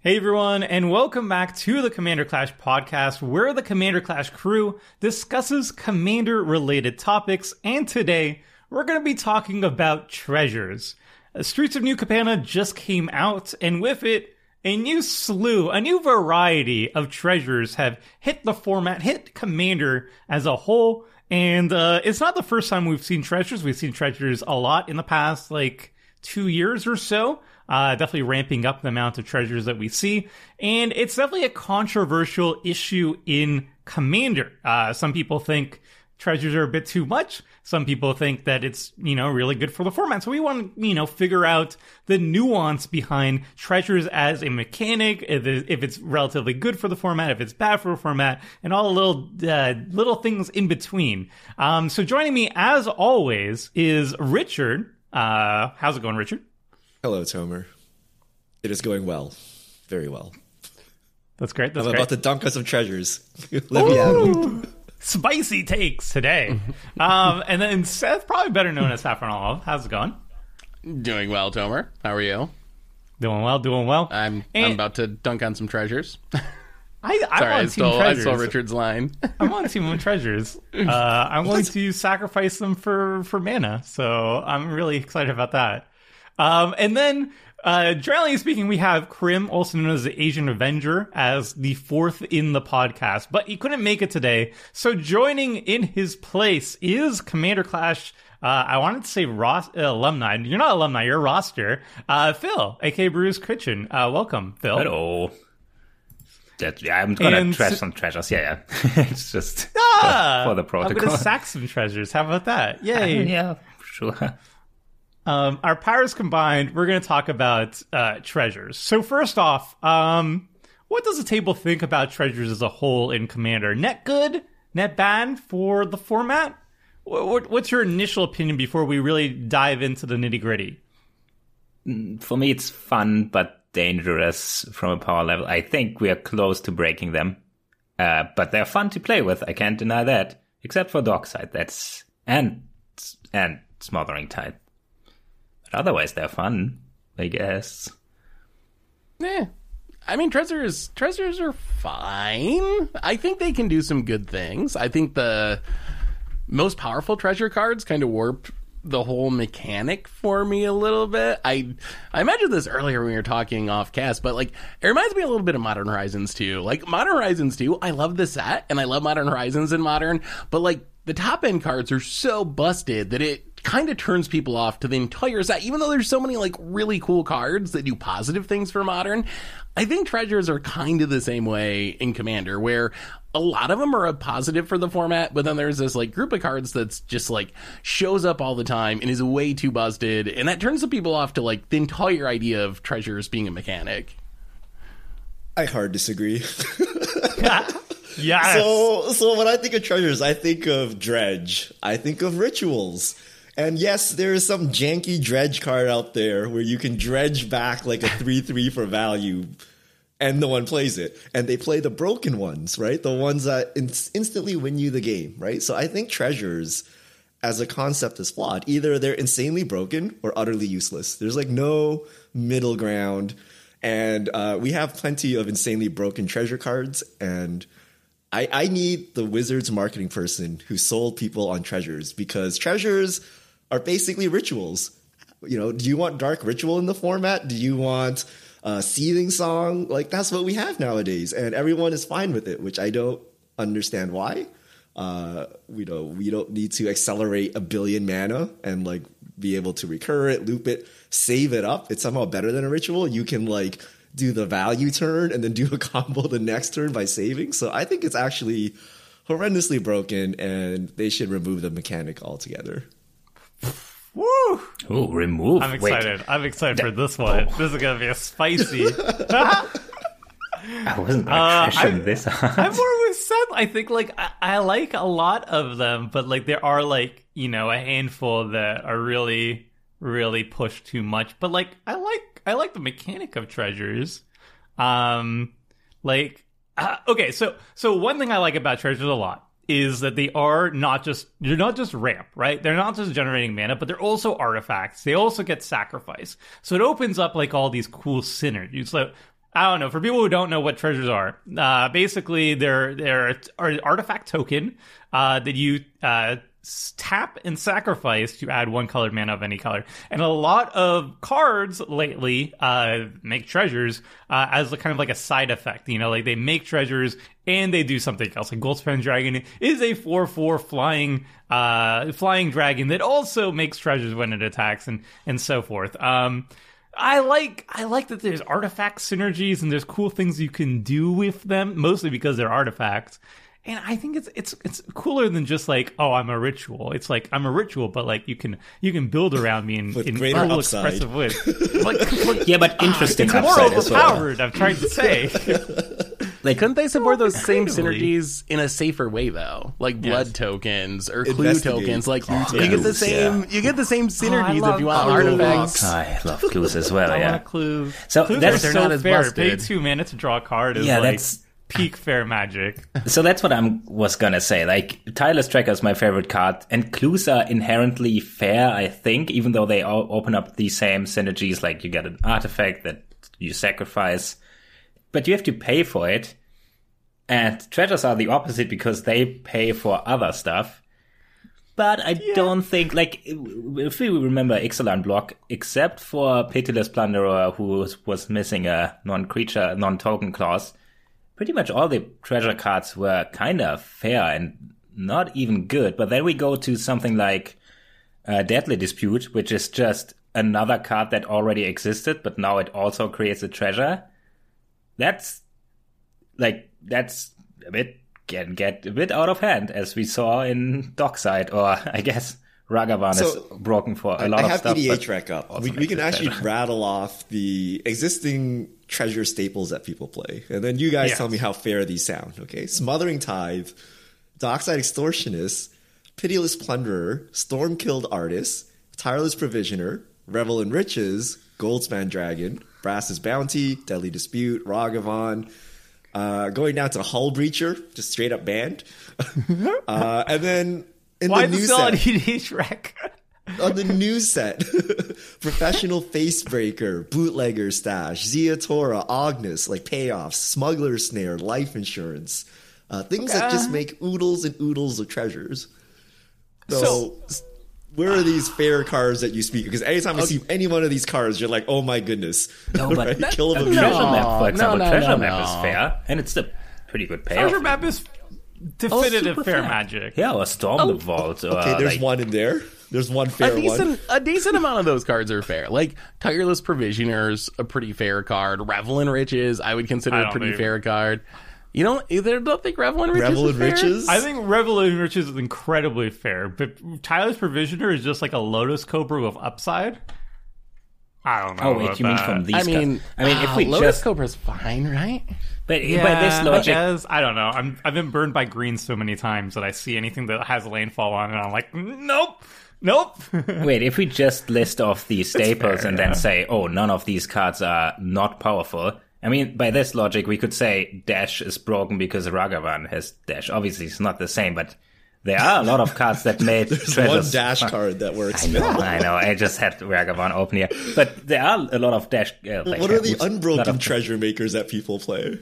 Hey everyone, and welcome back to the Commander Clash podcast, where the Commander Clash crew discusses commander related topics. And today, we're going to be talking about treasures. Uh, Streets of New Capenna just came out, and with it, a new slew, a new variety of treasures have hit the format, hit Commander as a whole. And uh, it's not the first time we've seen treasures. We've seen treasures a lot in the past, like two years or so. Uh, definitely ramping up the amount of treasures that we see. And it's definitely a controversial issue in Commander. Uh, some people think treasures are a bit too much. Some people think that it's, you know, really good for the format. So we want to, you know, figure out the nuance behind treasures as a mechanic, if, it's relatively good for the format, if it's bad for the format, and all the little, uh, little things in between. Um, so joining me as always is Richard. Uh, how's it going, Richard? Hello, Tomer. It is going well. Very well. That's great. That's I'm great. about to dunk on some treasures. Let me have them. Spicy takes today. um, and then Seth, probably better known as Saffron Olive. How's it going? Doing well, Tomer. How are you? Doing well, doing well. I'm And- I'm about to dunk on some treasures. I, I Sorry, I want Team stole I Treasures. stole Richard's line. I want Team of Treasures. Uh, I'm going to sacrifice them for, for mana. So I'm really excited about that. Um, and then, uh, generally speaking, we have Krim, also known as the Asian Avenger, as the fourth in the podcast, but he couldn't make it today. So joining in his place is Commander Clash. Uh, I wanted to say ros- uh, alumni. You're not alumni. You're a roster. Uh, Phil, aka Bruce Kitchen. Uh, welcome, Phil. Hello. That, yeah, I'm gonna And trash some treasures. Yeah, yeah. it's just Ah, for the protocol. I'm gonna sack some treasures. How about that? Yay! yeah, sure. Um, our powers combined, we're going to talk about uh, treasures. So first off, um, what does the table think about treasures as a whole in Commander? Net good, net bad for the format? Wh- wh- What's your initial opinion before we really dive into the nitty gritty? For me, it's fun but dangerous from a power level. I think we are close to breaking them, uh, but they're fun to play with. I can't deny that. Except for Dockside, that's and and Smothering Tithe. But otherwise, they're fun. I guess. Yeah. I mean, treasures treasures are fine. I think they can do some good things. I think the most powerful treasure cards kind of warp the whole mechanic for me a little bit. I I imagined this earlier when we were talking off cast, but like it reminds me a little bit of Modern Horizons 2. Like Modern Horizons 2, I love the set and I love Modern Horizons and Modern, but like the top end cards are so busted that it kind of turns people off to the entire set, even though there's so many like really cool cards that do positive things for modern. I think treasures are kind of the same way in Commander, where a lot of them are a positive for the format, but then there's this like group of cards that's just like shows up all the time and is way too busted, and that turns the people off to like the entire idea of treasures being a mechanic. I hard disagree. Yes. So, so when I think of treasures, I think of dredge. I think of rituals. And yes, there is some janky dredge card out there where you can dredge back like a 3 3 for value and no one plays it. And they play the broken ones, right? The ones that in- instantly win you the game, right? So I think treasures as a concept is flawed. Either they're insanely broken or utterly useless. There's like no middle ground. And uh, we have plenty of insanely broken treasure cards. And I, I need the Wizards marketing person who sold people on treasures because treasures are basically rituals. You know, do you want dark ritual in the format? Do you want a seething song? Like that's what we have nowadays, and everyone is fine with it, which I don't understand why. Uh, we know we don't need to accelerate a billion mana and like be able to recur it, loop it, save it up. It's somehow better than a ritual. You can like do the value turn and then do a combo the next turn by saving. So I think it's actually horrendously broken, and they should remove the mechanic altogether. Woo! Ooh, remove. I'm Wait, excited. I'm excited for this one. This is going to be a spicy. I wasn't gonna Uh, I- him this hard. I'm more with Seth. I think like I, I like a lot of them, but like there are like you know a handful that are really really pushed too much. But like I like I like the mechanic of treasures. Um, like uh, okay, so so one thing I like about treasures a lot is that they are not just they're not just ramp, right? They're not just generating mana, but they're also artifacts. They also get sacrifice. So it opens up like all these cool synergies. So I don't know. For people who don't know what treasures are, uh, basically they're they're an artifact token uh, that you uh, tap and sacrifice to add one colored mana of any color. And a lot of cards lately uh, make treasures uh, as a, kind of like a side effect. You know, like they make treasures and they do something else. Like Goldspan Dragon is a four four flying uh, flying dragon that also makes treasures when it attacks and and so forth. Um, I like I like that there's artifact synergies and there's cool things you can do with them, mostly because they're artifacts. And I think it's it's it's cooler than just like oh I'm a ritual. It's like I'm a ritual, but like you can you can build around me in, With in greater cool upside. expressive ways. like, like Yeah, but ah, interesting it's more upside as well. overpowered. I'm trying to say. Like, Couldn't they support those same synergies in a safer way though? Like blood Yes. tokens or clue tokens. Like Clue you get the tokens, same you get the same oh, synergies love if you want clue artifacts. I love clues as well. I yeah. want clues. So clues that's- are They're so not as fair. busted. Pay two mana to draw a card is Yeah, like that's- peak fair magic. So that's what I was gonna say. Like, Tireless Tracker is my favorite card, and clues are inherently fair, I think, even though they all open up the same synergies. Like, you get an artifact that you sacrifice, but you have to pay for it. And treasures are the opposite because they pay for other stuff. But I don't think, like, if we remember Ixalan block, except for Pitiless Plunderer, who was, was missing a non-creature, non-token clause, pretty much all the treasure cards were kind of fair and not even good. But then we go to something like uh, Deadly Dispute, which is just another card that already existed, but now it also creates a treasure. That's like that's a bit can get a bit out of hand, as we saw in Dockside, or I guess Ragavan So, is broken for a lot I of have stuff. EDH but rec up. also We, we can actually rattle off the existing treasure staples that people play, and then you guys Yes. tell me how fair these sound. Okay, Smothering Tithe, Dockside Extortionist, Pitiless Plunderer, Stormkiln Artist, Tireless Provisioner, Revel in Riches, Goldspan Dragon, Brass's Bounty, Deadly Dispute, Ragavan. Uh, going down to Hull Breacher, just straight up banned. uh, and then in Why the is new set, rec? On the new set, professional facebreaker, bootlegger stash, Ziatora, Agnes, like payoffs, Smuggler's Share, life insurance, uh, things that just make oodles and oodles of treasures. So, So- where are these fair cards that you speak? Because anytime I see any one of these cards, you're like, oh my goodness, No, but Right? that- kill them Treasure map, for no, example, no, treasure no, map is no. fair, and it's a pretty good payoff. Treasure map is definitive super fair fair. magic. Yeah, or Storm oh. the Vault. Or uh, Okay, there's like, one in there. There's one fair a decent one. a decent amount of those cards are fair. Like Tireless Provisioners, a pretty fair card. Revel in Riches, I would consider I a pretty think- fair card. You don't either don't think Revel in Riches Revel is in fair? Riches. I think Revel in Riches is incredibly fair, but Tireless Provisioner is just like a Lotus Cobra with upside. I don't know. Oh wait, about you mean that. from these? I mean, cards. I mean, if ah, we Lotus just, Cobra's fine, right? but Yeah, by this I logic, guess. I don't know. I'm I've been burned by green so many times that I see anything that has a landfall on it, and I'm like, nope, nope. wait, if we just list off these staples fair, and yeah. then say, oh, none of these cards are not powerful. I mean, by this logic, we could say Dash is broken because Ragavan has Dash. Obviously, it's not the same, but there are a lot of cards that made There's treasures. one dash card that works. I know, I know. I just had Ragavan open here, but there are a lot of dash. Uh, like, What are the a unbroken of- treasure makers that people play?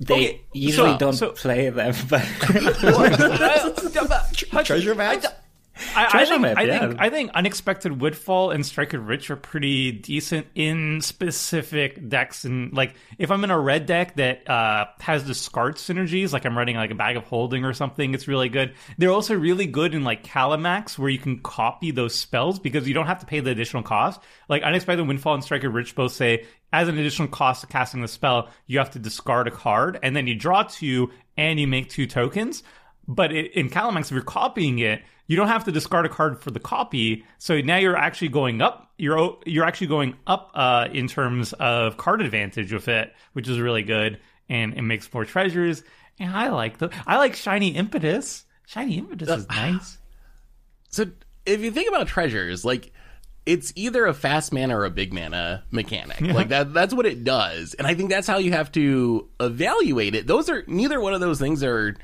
They Okay, usually so- don't so- play them, but Treasure maps? I, I think, map, I yeah. think I think unexpected windfall and Strike It Rich are pretty decent in specific decks and like if I'm in a red deck that uh, has discard synergies, like I'm running like a bag of holding or something, it's really good. They're also really good in like Kalamax where you can copy those spells because you don't have to pay the additional cost. Like unexpected windfall and Strike It Rich both say as an additional cost of casting the spell, you have to discard a card and then you draw two and you make two tokens. But it, in Kalamax, if you're copying it, you don't have to discard a card for the copy. So now you're actually going up. You're you're actually going up uh, in terms of card advantage with it, which is really good, and it makes more treasures. And I like the I like shiny impetus. Shiny impetus is nice. So if you think about treasures, like it's either a fast mana or a big mana mechanic. Like that that's what it does. And I think that's how you have to evaluate it. Those are neither one of those things are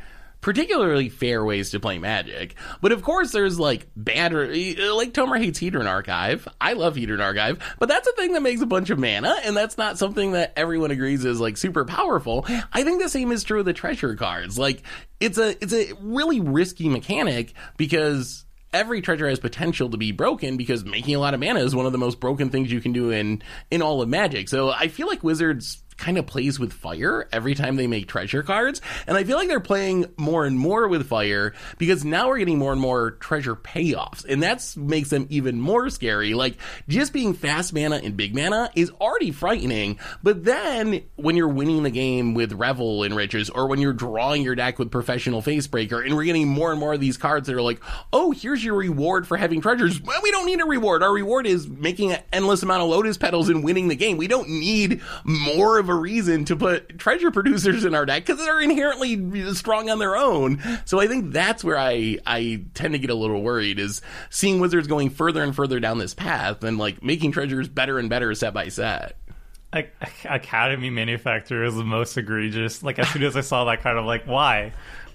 particularly fair ways to play Magic. But of course, there's like bad, or eh, like Tomer hates Hedron Archive. I love Hedron Archive, but that's a thing that makes a bunch of mana, and that's not something that everyone agrees is like super powerful. I think the same is true of the treasure cards. Like it's a it's a really risky mechanic because every treasure has potential to be broken because making a lot of mana is one of the most broken things you can do in in all of Magic. So I feel like Wizards kind of plays with fire every time they make treasure cards. And I feel like they're playing more and more with fire because now we're getting more and more treasure payoffs. And that makes them even more scary. Like just being fast mana and big mana is already frightening. But then when you're winning the game with Revel in Riches or when you're drawing your deck with Professional Facebreaker and we're getting more and more of these cards that are like, oh, here's your reward for having treasures. Well, we don't need a reward. Our reward is making an endless amount of Lotus Petals and winning the game. We don't need more of of a reason to put treasure producers in our deck because they're inherently strong on their own. So I think that's where I I tend to get a little worried is seeing wizards going further and further down this path and like making treasures better and better set by set. Academy Manufacturer is the most egregious. Like as soon as I saw that card, I'm like, why?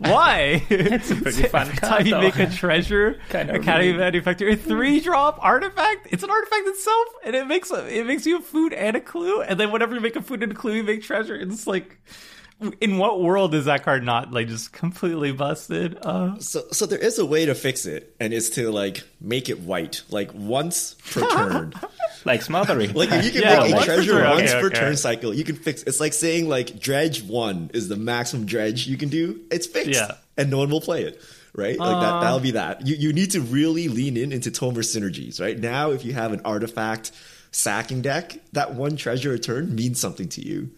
Why? it's a pretty fun Every time you make a treasure, Kind of Academy really- Manufacturer, a three drop artifact. It's an artifact itself, and it makes a, it makes you a food and a clue. And then whenever you make a food and a clue, you make treasure. It's like, in what world is that card not like just completely busted? Uh, So, so there is a way to fix it, and it's to like make it white, like once per turn. like smothering. Like if you can Yeah, make a treasure turn. once Okay, per okay. turn cycle, you can fix. It's like saying like dredge one is the maximum dredge you can do. It's fixed, Yeah. and no one will play it. Right, like that. Uh. That'll be that. You you need to really lean in into Tomer synergies. Right now, if you have an artifact sacking deck, that one treasure a turn means something to you.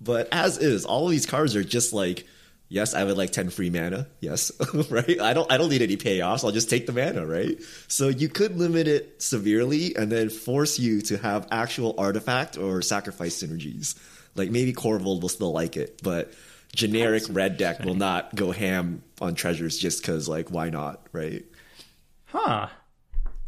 But as is, all of these cards are just like. Yes, I would like ten free mana. Yes, right. I don't. I don't need any payoffs. I'll just take the mana. Right. So you could limit it severely, and then force you to have actual artifact or sacrifice synergies. Like maybe Korvold will still like it, but generic red deck will not go ham on treasures just because. Like, why not? Right. Huh.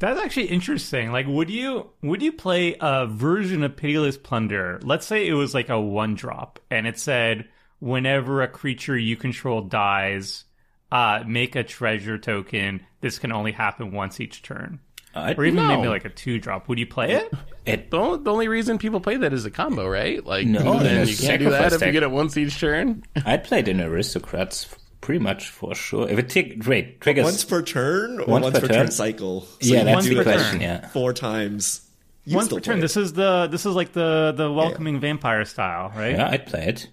That's actually interesting. Like, would you would you play a version of Pitiless Plunder? Let's say it was like a one drop, and it said whenever a creature you control dies, uh, make a treasure token. This can only happen once each turn, I, or even No. maybe like a two drop. Would you play it? it, The only, the only reason people play that is a combo, right? Like, No, then you can't do that if you get it once each turn. I'd play it in aristocrats pretty much for sure. If it tick, wait, triggers. Once per turn or Once once, per per, turn? turn? cycle. So yeah, that's once the per question. turn. Yeah, Four times. You Once per turn. it. This is the this is like the the welcoming vampire style, right? yeah, I'd play it.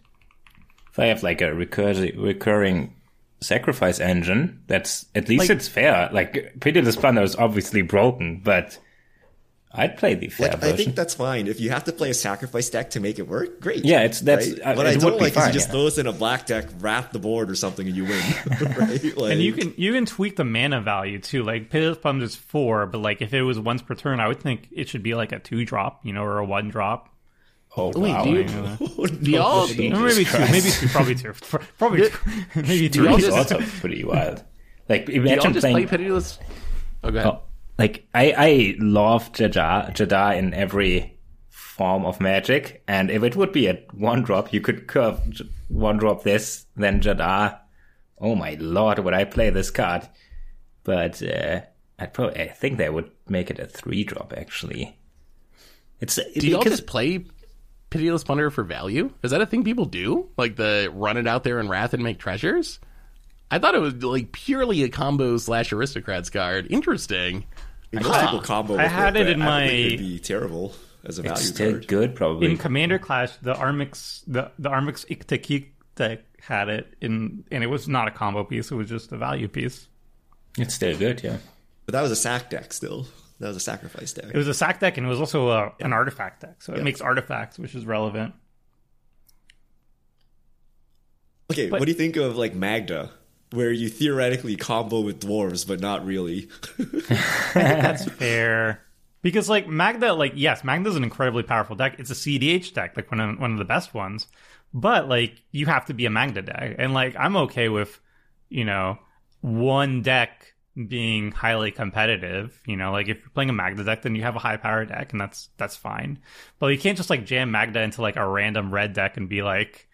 If I have like a recursi- recurring sacrifice engine, that's at least Like- it's fair. Like Pitiless Plunder is obviously broken, but I'd play the fair Like, I think that's fine. If you have to play a sacrifice deck to make it work, great. Yeah, it's- that's- right? uh, what it I would don't be like is you just yeah. throw us in a black deck, wrap the board or something, and you win. right? Like, And you can you can tweak the mana value too. Like Pitiless Plunder is four, but like if it was once per turn, I would think it should be like a two drop, you know, or a one drop. oh Wait, wow. do you, Oh, do y'all, do maybe two, maybe two, probably two, probably two, maybe do y'all three. It's also pretty wild. Like do y'all imagine just playing. play Pitiless? Oh, go ahead. Oh, like I, I love Jada, Jada in every form of magic, and if it would be a one drop, you could curve one drop this, then Jada. Oh my lord, would I play this card? But uh, I'd probably, I think they would make it a three drop actually. It's Do y'all just play Pitiless Plunder for value? Is that a thing people do? Like the run it out there in Wrath and make treasures? I thought it was like purely a combo slash aristocrats card. Interesting. Most people combo. I had it but in I don't think my- it'd be terrible as a value it's still card. good probably. in Commander Clash, the Armix the the Armix Iktekik deck had it in, and it was not a combo piece; it was just a value piece. it's still good, yeah. But that was a sack deck still. That was a sacrifice deck. It was a sack deck, and it was also a, an artifact deck, so it makes artifacts, which is relevant. Okay, But- what do you think of like Magda, where you theoretically combo with dwarves, but not really? That's fair. Because like Magda, like yes, Magda's an incredibly powerful deck. It's a CDH deck, like one of one of the best ones. But like you have to be a Magda deck, and like I'm okay with, you know, one deck being highly competitive. You know, like if you're playing a Magda deck, then you have a high power deck, and that's that's fine. But you can't just like jam Magda into like a random red deck and be like,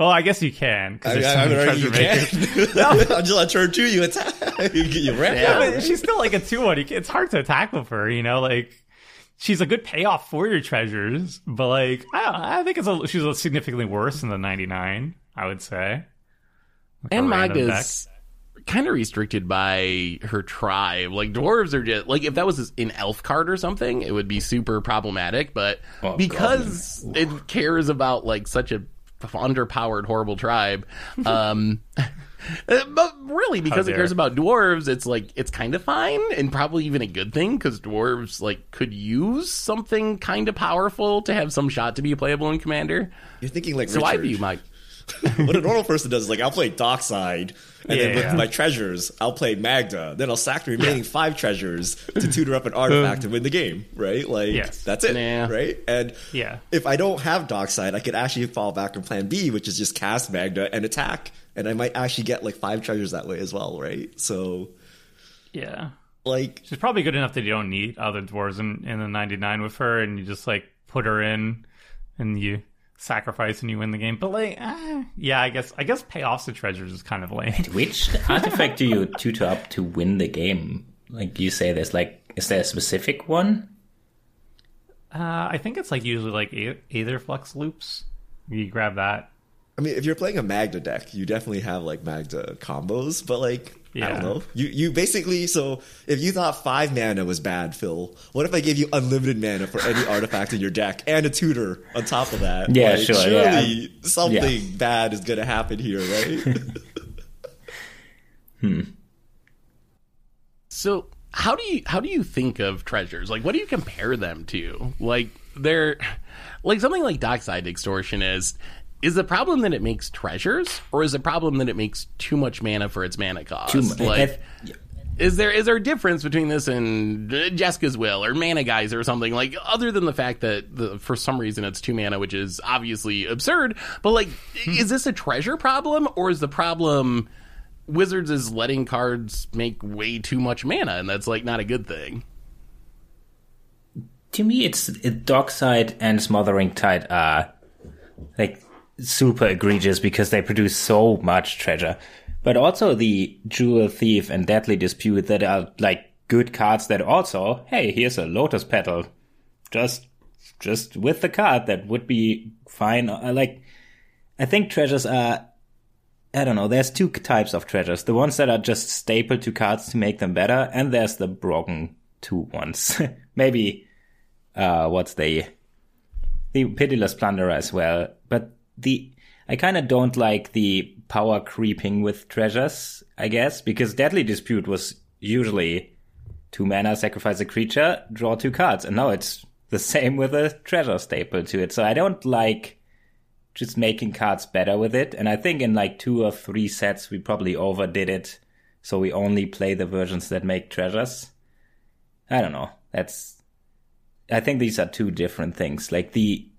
Well, I guess you can. 'cause I, there's so I, many I mean, you treasure makers. can. Until on turn two, you attack. you, you ramp Yeah, up. but she's still like a two one. It's hard to attack with her, you know. Like she's a good payoff for your treasures, but like I don't know, I think it's a she's a significantly worse than the ninety nine. I would say. Like and random Magda's kind of restricted by her tribe. Like dwarves are just like if that was an elf card or something, it would be super problematic. But Oh, because it cares about like such a underpowered, horrible tribe, um. But really, because it cares about dwarves, it's like it's kind of fine and probably even a good thing because dwarves like could use something kind of powerful to have some shot to be playable in commander. You're thinking like So I view my what a normal person does is like I'll play Dockside, and Yeah, then with yeah. my treasures, I'll play Magda. Then I'll sack the remaining five treasures to tutor up an artifact and win the game. Right? Like Yes. that's it. Nah. Right? And Yeah. if I don't have Dockside, I could actually fall back on Plan B, which is just cast Magda and attack, and I might actually get like five treasures that way as well. Right? So Yeah. like She's probably good enough that you don't need other dwarves in, in the 99 with her, and you just like put her in, and you sacrifice and you win the game. But like, eh, yeah, I guess I guess payoffs the treasures is kind of lame. Which artifact do you tutor up to win the game? Like you say, there's like, is there a specific one? Uh, I think it's like usually like a- Aether Flux loops. You grab that. I mean, if you're playing a Magda deck, you definitely have like Magda combos, but like I don't know. You you basically so if you thought five mana was bad, Phil, what if I gave you unlimited mana for any artifact in your deck and a tutor on top of that? Yeah, Like, sure, Surely yeah. something bad is gonna happen here, right? Hmm. So how do you how do you think of treasures? Like what do you compare them to? Like they're like something like Dockside Extortionist is the problem that it makes treasures, or is the problem that it makes too much mana for its mana cost? Too mu- like is there is there a difference between this and uh, Jeska's Will or Mana Geyser or something like other than the fact that the, for some reason it's two mana, which is obviously absurd. But like, is this a treasure problem or is the problem Wizards is letting cards make way too much mana and that's like not a good thing? to me, it's it, Dockside and Smothering Tithe are like super egregious because they produce so much treasure. But also the Jewel Thief and Deadly Dispute that are like good cards that also, hey, here's a Lotus Petal. Just, just with the card that would be fine. I like, I think treasures are, I don't know, there's two types of treasures. The ones that are just staple to cards to make them better, and there's the broken two ones. Maybe uh, what's the the pitiless plunderer as well. But the I kind of don't like the power creeping with treasures. I guess because deadly dispute was usually two mana, sacrifice a creature, draw two cards, and now it's the same with a treasure staple to it. So I don't like just making cards better with it. And I think in like two or three sets we probably overdid it. So we only play the versions that make treasures. I don't know. That's I think these are two different things. Like the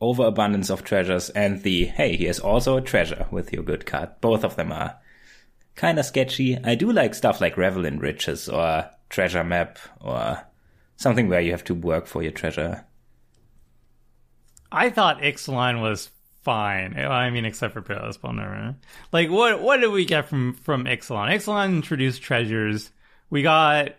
overabundance of treasures and the hey, here's also a treasure with your good card. Both of them are kind of sketchy. I do like stuff like Revel in Riches or Treasure Map or something where you have to work for your treasure. I thought Ixalan was fine. I mean, except for Perilous Plunderer. Like, what what did we get from from Ixalan? Ixalan introduced treasures. We got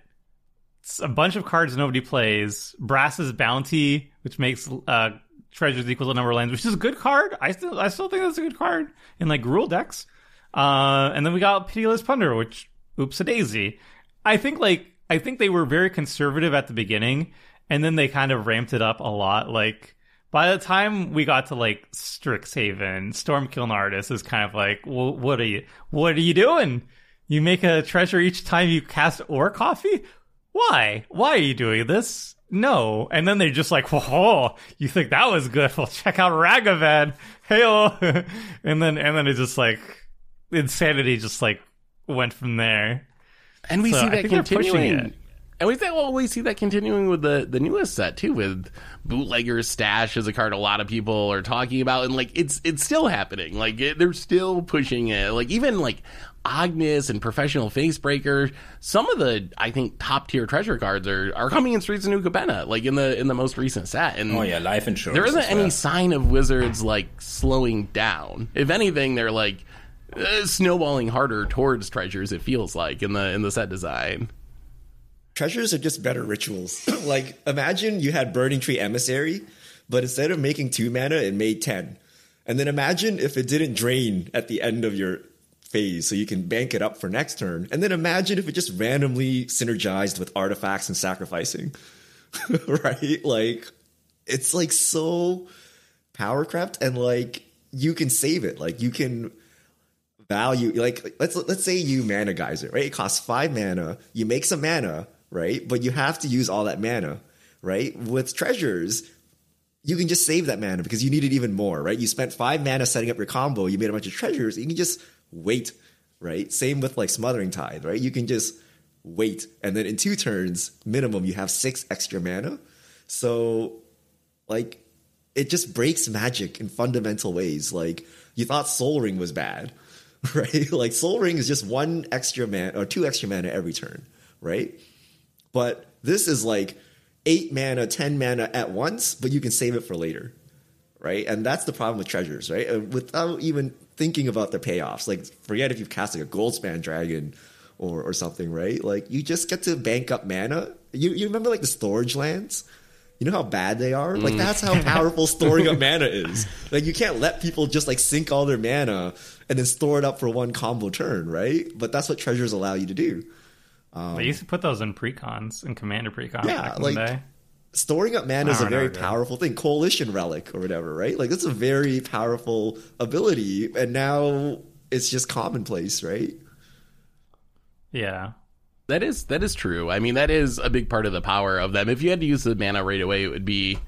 a bunch of cards nobody plays. Brass's Bounty, which makes uh, treasures equals to number of lands, which is a good card. I still I still think that's a good card in like rule decks. Uh, and then we got Pitiless Plunder, which oops a daisy. I think like I think they were very conservative at the beginning, and then they kind of ramped it up a lot. Like by the time we got to like Strixhaven, Stormkiln Artist is kind of like, well, what are you what are you doing? You make a treasure each time you cast Or Coffee? Why? Why are you doing this? No. And then they're just like, whoa, you think that was good? Well, check out Ragavan. Hey, and then, and then it just like, insanity just like went from there. And we So see that think they're pushing continuing. And we think, well, we see that continuing with the the newest set too, with bootlegger's stash is a card a lot of people are talking about, and like it's it's still happening. Like it, they're still pushing it. Like even like Agnes and Professional Facebreaker. Some of the I think top tier treasure cards are, are coming in Streets of New Capenna, like in the in the most recent set. And Oh yeah, life insurance. there isn't any well. sign of Wizards like slowing down. If anything, they're like uh, snowballing harder towards treasures. It feels like in the in the set design. treasures are just better rituals. like imagine you had Burning Tree Emissary, but instead of making two mana, it made ten. And then imagine if it didn't drain at the end of your phase, so you can bank it up for next turn. And then imagine if it just randomly synergized with artifacts and sacrificing. right? Like it's like so power crept and like you can save it. Like you can value like let's let's say you mana geyser right it costs five mana you make some mana right but you have to use all that mana right with treasures you can just save that mana because you need it even more right you spent five mana setting up your combo you made a bunch of treasures you can just wait right same with like smothering tithe right you can just wait and then in two turns minimum you have six extra mana so like it just breaks magic in fundamental ways. Like you thought Sol Ring was bad, right? Like Sol Ring is just one extra mana or two extra mana every turn, right? But this is like eight mana, ten mana at once, but you can save it for later, right? And that's the problem with treasures, right? Without even thinking about the payoffs, like forget if you've cast like a Goldspan Dragon or or something, right? Like you just get to bank up mana. You you remember like the storage lands? You know how bad they are? Like mm. that's how powerful storing up mana is. Like you can't let people just like sink all their mana and then store it up for one combo turn, right? But that's what treasures allow you to do. they used to put those in precons in commander precons Yeah, back in like- the day. Storing up mana is oh, a don't know, very dude. powerful thing. Coalition relic or whatever, right? Like that's a very powerful ability, and now it's just commonplace, right? Yeah. That is that is true. I mean, that is a big part of the power of them. If you had to use the mana right away, it would be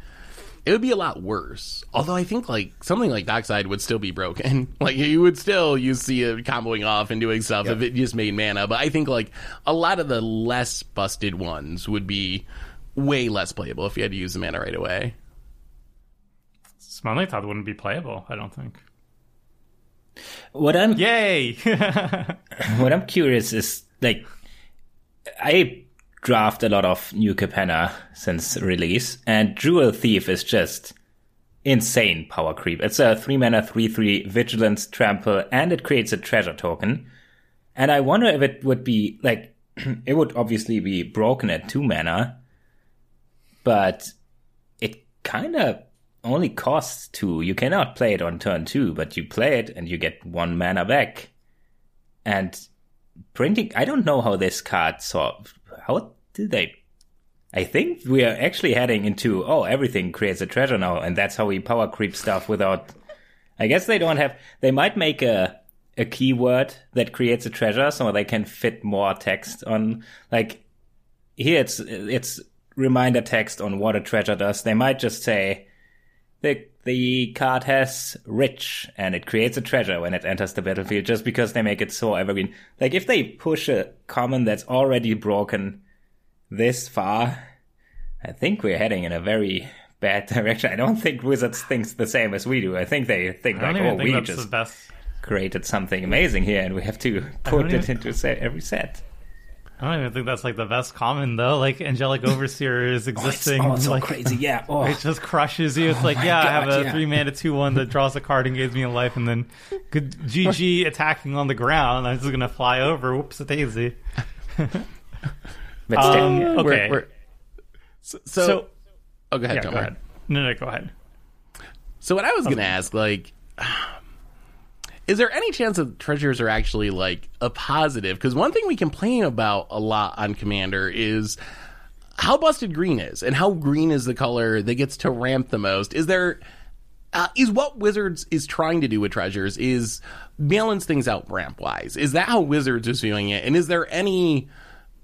it would be a lot worse. Although I think like something like Dockside would still be broken. Like you would still you see it comboing off and doing stuff if it just made mana. But I think like a lot of the less busted ones would be way less playable if you had to use the mana right away. Smelling Todd wouldn't be playable, I don't think. What I'm Yay! what I'm curious is like I draft a lot of New Capenna since release, and Jewel Thief is just insane power creep. It's a three mana three three vigilance trample, and it creates a treasure token. And I wonder if it would be like it would obviously be broken at two mana, but it kind of only costs two. You cannot play it on turn two, but you play it and you get one mana back. And printing, I don't know how this card saw. How did they? I think we are actually heading into oh everything creates a treasure now, and that's how we power creep stuff without. I guess they don't have. They might make a a keyword that creates a treasure, so they can fit more text on. Like here, it's it's reminder text on what a treasure does. They might just say the the card has rich and it creates a treasure when it enters the battlefield just because they make it so evergreen. Like if they push a common that's already broken this far, I think we're heading in a very bad direction. I don't think Wizards thinks the same as we do. I think they think like, oh, think we just created something amazing here and we have to put it into set, every set. I don't even think that's like the best common though. Like angelic overseer is Oh, it's, existing. oh, it's so like crazy. Yeah. Oh. it just crushes you. It's like yeah, I have a yeah. three mana two one that draws a card and gives me a life, and then good GG attacking on the ground. I'm just gonna fly over. Whoops, a daisy. But still, Um, yeah. okay. We're- we're- so, so, So oh, go ahead, yeah, Tomer. go ahead. No, no, go ahead. So what I was going to ask, like, is there any chance that treasures are actually like a positive? Because one thing we complain about a lot on Commander is how busted green is, and how green is the color that gets to ramp the most. Is there? Uh, is what Wizards is trying to do with treasures is balance things out ramp wise? Is that how Wizards is viewing it? And is there any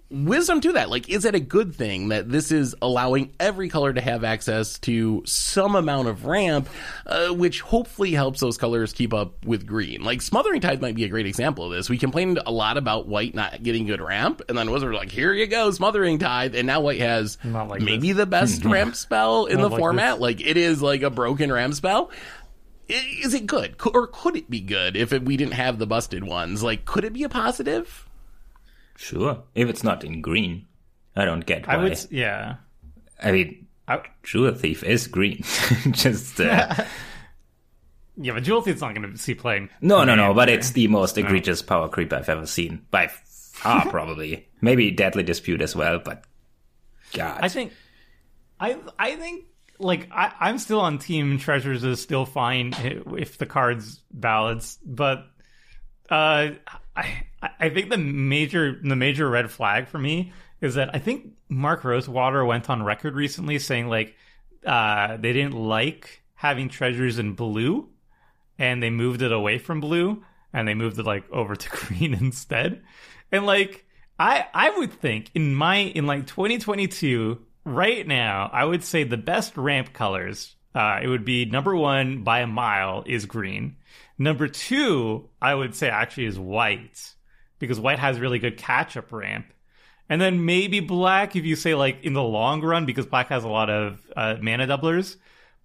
wisdom to that. Like, is it a good thing that this is allowing every color to have access to some amount of ramp, uh, which hopefully helps those colors keep up with green? Like, Smothering Tithe might be a great example of this. We complained a lot about white not getting good ramp, and then Wizards were like, here you go, Smothering Tithe, and now white has like maybe the best ramp spell in Not the like format. Like, it is like a broken ramp spell is it good or could it be good if it, we didn't have the busted ones? Like, could it be a positive? Sure. If it's not in green, I don't get why. I would, yeah. I mean, I, Jewel Thief is green. Just uh, yeah, but Jewel Thief's not going to see playing. no, no, no. But it's the most egregious power creep I've ever seen by far, probably. Maybe Deadly Dispute as well, but God, I think, I I think like I, I'm still on team treasures is still fine if the cards balance, but uh, I think the major the major red flag for me is that I think Mark Rosewater went on record recently saying like uh, they didn't like having treasures in blue, and they moved it away from blue and they moved it like over to green instead. And like I I would think in my in like 2022 right now I would say the best ramp colors uh it would be number 1 by a mile is green. Number 2 I would say actually is white because white has really good catch up ramp. And then maybe black if you say like in the long run because black has a lot of uh, mana doublers.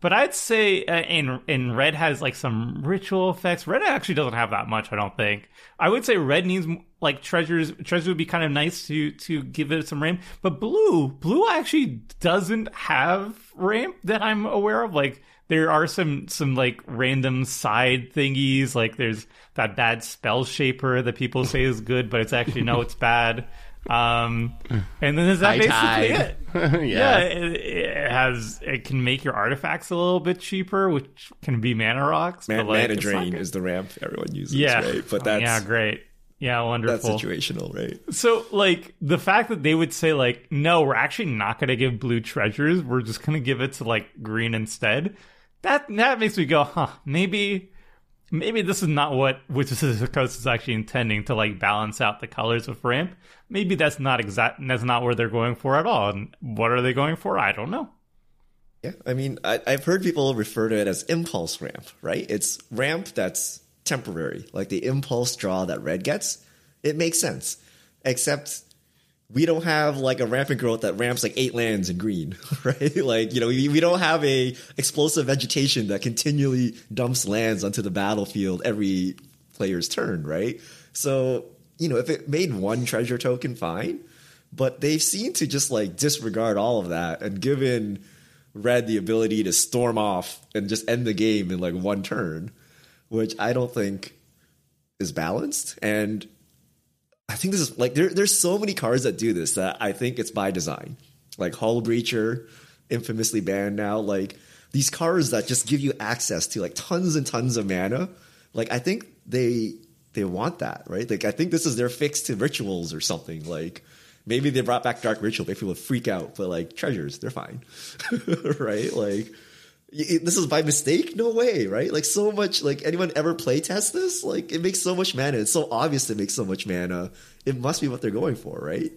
But I'd say uh, in in red has like some ritual effects. Red actually doesn't have that much, I don't think. I would say red needs like treasures. Treasures would be kind of nice to to give it some ramp. But blue, blue actually doesn't have ramp that I'm aware of. Like there are some some like random side thingies. Like there's that bad spell shaper that people say is good, but it's actually no, it's bad. Um, and then is that High basically tide. it? yeah. Yeah, it, it has it can make your artifacts a little bit cheaper, which can be mana rocks. Man, like, mana drain is the ramp everyone uses, yeah, right? But Oh, that's yeah, great. Yeah, that's wonderful. situational, right? So, like, the fact that they would say, like, no, we're actually not going to give blue treasures. We're just going to give it to, like, green instead. That that makes me go, huh, maybe maybe this is not what Wizards of the Coast is actually intending to, like, balance out the colors of ramp. Maybe that's not exact, that's not where they're going for at all. And what are they going for? I don't know. Yeah, I mean, I, I've heard people refer to it as impulse ramp, right? It's ramp that's temporary, like the impulse draw that red gets. It makes sense, except we don't have like a rampant growth that ramps like eight lands in green, right? Like you know, we, we don't have a explosive vegetation that continually dumps lands onto the battlefield every player's turn, right? So you know, if it made one treasure token, fine. But they've seemed to just like disregard all of that and given Red the ability to storm off and just end the game in like one turn, which I don't think is balanced. And I think this is like there, there's so many cards that do this that I think it's by design. Like Hull Breacher, infamously banned now. Like these cards that just give you access to like tons and tons of mana. Like I think they they want that, right? Like I think this is their fix to rituals or something. Like maybe they brought back Dark Ritual, make people freak out, but like treasures, they're fine, right? Like this is by mistake? No way, right? Like so much. Like anyone ever play test this? Like it makes so much mana. It's so obvious it makes so much mana. It must be what they're going for, right?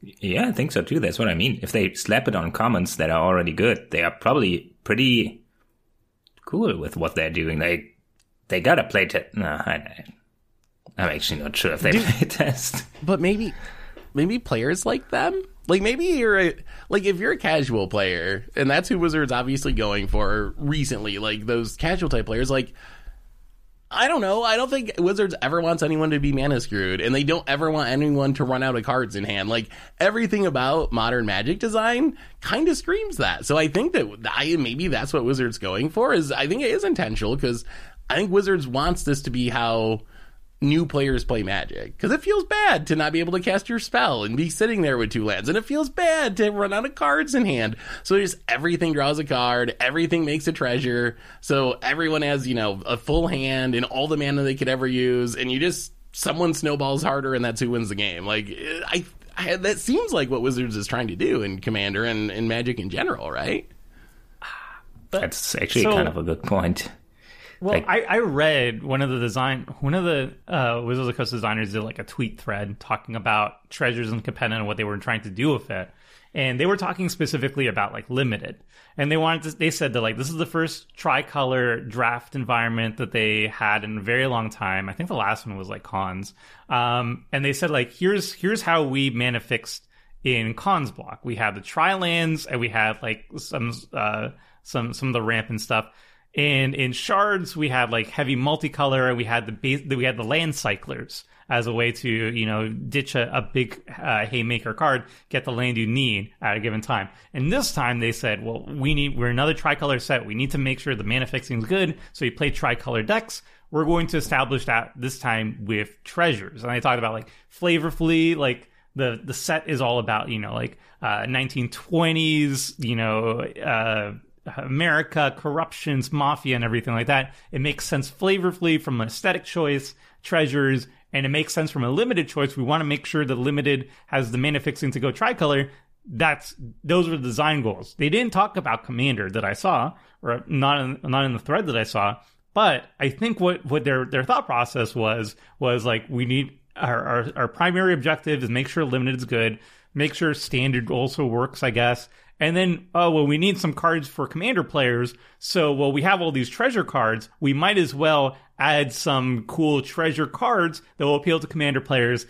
Yeah, I think so too. That's what I mean. If they slap it on commons that are already good, they are probably pretty cool with what they're doing. They they gotta play test. No, I, I'm actually not sure if they play test. but maybe maybe players like them like maybe you're a like if you're a casual player and that's who wizards obviously going for recently like those casual type players like I don't know. I don't think Wizards ever wants anyone to be mana screwed, and they don't ever want anyone to run out of cards in hand. Like everything about modern Magic design kind of screams that. So I think that I maybe that's what Wizards going for. Is I think it is intentional because I think Wizards wants this to be how new players play Magic because it feels bad to not be able to cast your spell and be sitting there with two lands, and it feels bad to run out of cards in hand. So just everything draws a card, everything makes a treasure, so everyone has you know a full hand and all the mana they could ever use, and you just someone snowballs harder, and that's who wins the game. Like I. I, that seems like what Wizards is trying to do in Commander and, in Magic in general, right? That's actually So- kind of a good point. Well, Like- I, I read one of the design one of the uh, Wizards of the Coast designers did like a tweet thread talking about treasures and Capenna and what they were trying to do with it, and they were talking specifically about like limited, and they wanted to. They said that like this is the first tricolor draft environment that they had in a very long time. I think the last one was like Khans, um, and they said like here's here's how we mana fixed in Khans block. We have the tri lands and we have like some uh, some some of the ramp and stuff in in shards we had like heavy multicolor. And we had the base we had the land cyclers as a way to you know ditch a, a big uh, haymaker card get the land you need at a given time. And this time they said well we need we're another tricolor set. We need to make sure the mana fixing is good. So you play tricolor decks. We're going to establish that this time with treasures. And i talked about like flavorfully like the the set is all about you know like uh, 1920s you know uh, America, corruptions, mafia, and everything like that. It makes sense flavorfully from an aesthetic choice, treasures, and it makes sense from a limited choice. We want to make sure the limited has the mana fixing to go tricolor. That's those were the design goals. They didn't talk about commander that I saw, or not in, not in the thread that I saw. But I think what what their their thought process was was like we need our our, our primary objective is make sure limited is good, make sure standard also works, I guess, and then, oh, well, we need some cards for commander players. So, well, we have all these treasure cards. We might as well add some cool treasure cards that will appeal to commander players.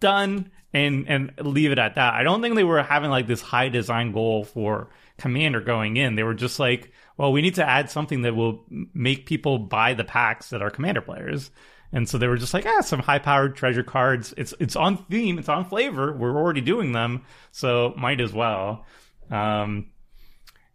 Done. And, and leave it at that. I don't think they were having like this high design goal for commander going in. They were just like, well, we need to add something that will make people buy the packs that are commander players. And so they were just like, ah, some high powered treasure cards. It's it's on theme, it's on flavor. We're already doing them, so might as well. Um,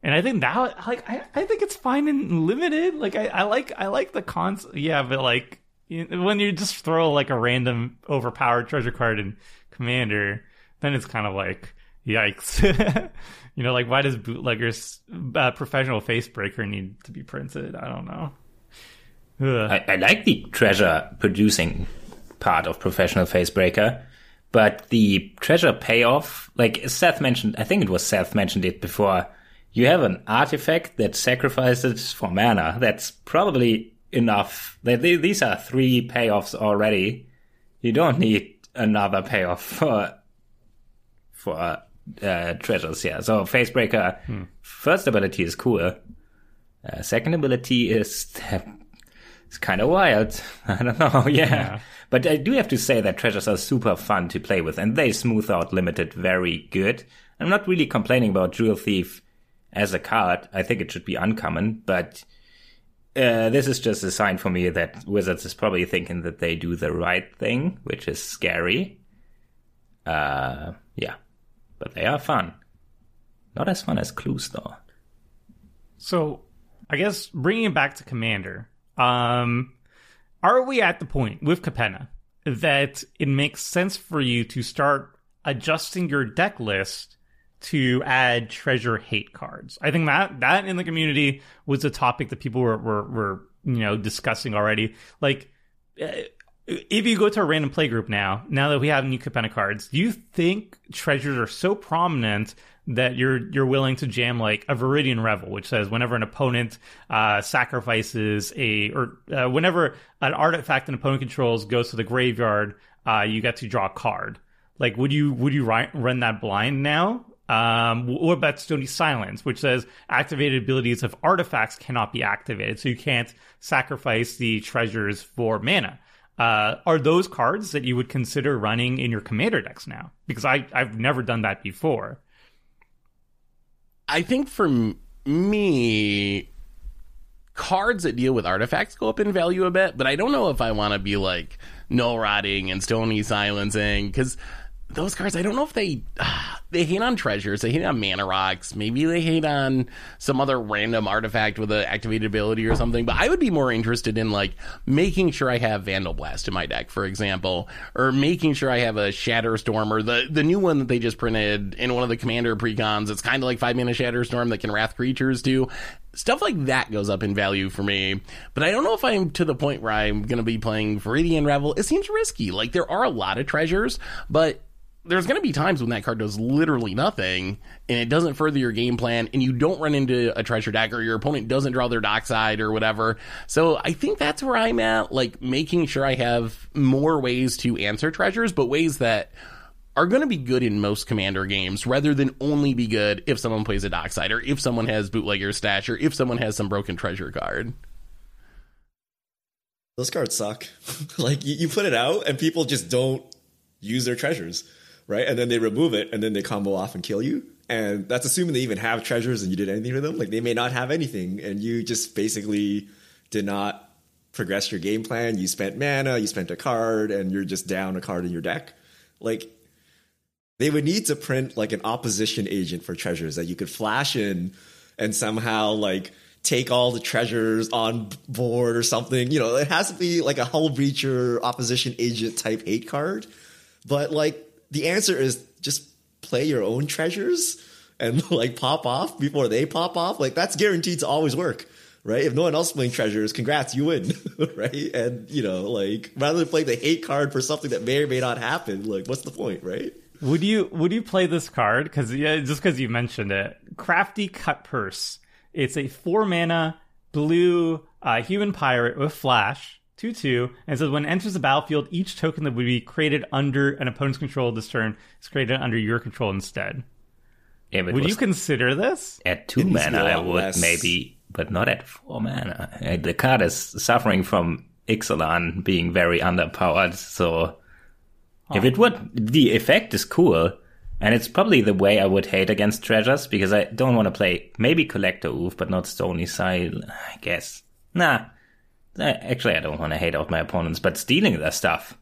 and I think that like, I, I think it's fine and limited. Like, I, I like, I like the cons. Yeah, but like, when you just throw like a random overpowered treasure card in Commander, then it's kind of like, yikes. you know, like, why does bootleggers, uh, professional facebreaker need to be printed? I don't know. I, I, like the treasure producing part of professional facebreaker but the treasure payoff, like Seth mentioned, I think it was Seth mentioned it before. You have an artifact that sacrifices for mana. That's probably enough. These are three payoffs already. You don't need another payoff for for uh, treasures. Yeah. So Facebreaker hmm. first ability is cool. Uh, second ability is it's kind of wild. I don't know. yeah. yeah. But I do have to say that treasures are super fun to play with and they smooth out limited very good. I'm not really complaining about Jewel Thief as a card. I think it should be uncommon, but uh, this is just a sign for me that Wizards is probably thinking that they do the right thing, which is scary. Uh, yeah, but they are fun. Not as fun as clues, though. So, I guess bringing it back to Commander, um, are we at the point with Capenna that it makes sense for you to start adjusting your deck list to add treasure hate cards? I think that that in the community was a topic that people were were, were you know discussing already. Like. Uh, if you go to a random play group now, now that we have new Capenna cards, do you think treasures are so prominent that you're you're willing to jam like a Viridian Revel, which says whenever an opponent uh, sacrifices a or uh, whenever an artifact an opponent controls goes to the graveyard, uh, you get to draw a card. Like, would you would you run that blind now? Um, what about Stony Silence, which says activated abilities of artifacts cannot be activated, so you can't sacrifice the treasures for mana. Uh, are those cards that you would consider running in your commander decks now? Because I I've never done that before. I think for me, cards that deal with artifacts go up in value a bit, but I don't know if I want to be like null rotting and stony silencing because those cards, I don't know if they uh, they hate on treasures, they hate on mana rocks, maybe they hate on some other random artifact with an activated ability or something. But I would be more interested in like making sure I have Vandalblast in my deck, for example, or making sure I have a Shatterstorm or the the new one that they just printed in one of the Commander precons. It's kind of like five mana Shatterstorm that can wrath creatures do stuff like that goes up in value for me. But I don't know if I'm to the point where I'm going to be playing Viridian Revel. It seems risky. Like there are a lot of treasures, but there's going to be times when that card does literally nothing and it doesn't further your game plan and you don't run into a treasure deck or your opponent doesn't draw their dockside or whatever. So I think that's where I'm at, like making sure I have more ways to answer treasures, but ways that are going to be good in most commander games rather than only be good if someone plays a dockside or if someone has bootlegger stash or if someone has some broken treasure card. Those cards suck. like you, you put it out and people just don't use their treasures right? And then they remove it, and then they combo off and kill you. and that's assuming they even have treasures and you did anything with them. Like they may not have anything, and you just basically did not progress your game plan. You spent mana, you spent a card, and you're just down a card in your deck. Like they would need to print like an opposition agent for treasures that you could flash in and somehow like take all the treasures on board or something. You know, it has to be like a hullbreacher opposition agent type hate card. But like the answer is just play your own treasures and like pop off before they pop off. Like that's guaranteed to always work. Right? If no one else playing treasures, congrats, you win. right? And you know, like rather than play the hate card for something that may or may not happen, like what's the point, right? Would you would you play this card? Because yeah, just because you mentioned it, Crafty Cutpurse. It's a four mana blue uh, human pirate with flash, two two, and it says when it enters the battlefield, each token that would be created under an opponent's control this turn is created under your control instead. If it Would you consider this? at two It needs mana, a I lot would less. maybe, but not at four mana. Uh, The card is suffering from Ixalan being very underpowered, so if it would, the effect is cool, and it's probably the way I would hate against treasures because I don't want to play maybe Collector Ouphe, but not Stony Side. I guess nah. Uh, Actually, I don't want to hate out my opponents, but stealing their stuff,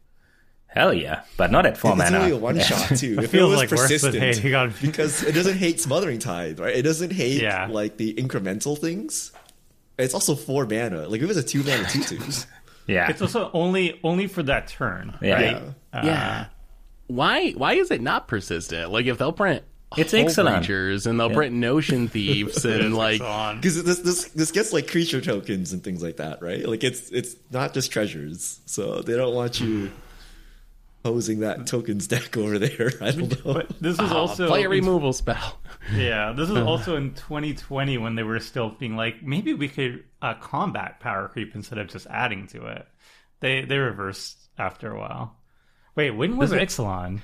hell yeah, but not at four It's mana. only a one shot too. If it feels was like worse than persistent, hating on- because it doesn't hate Smothering Tithe, right? It doesn't hate Yeah. like the incremental things. It's also four mana. Like if it was a two mana two twos. yeah, It's also only only for that turn, Yeah. right? Yeah. Uh, yeah. Why why is it not persistent? Like if they'll print It's Hull Ixalan. Breachers and they'll print Notion Thieves and like. Because this this this gets like creature tokens and things like that, right? Like it's it's not just treasures, so they don't want you posing that tokens deck over there. I don't know. But this is oh, also play a removal spell. Yeah, this is also in 2020 when they were still being like, maybe we could uh, combat power creep instead of just adding to it. They they reversed after a while. Wait, when was Ixalan?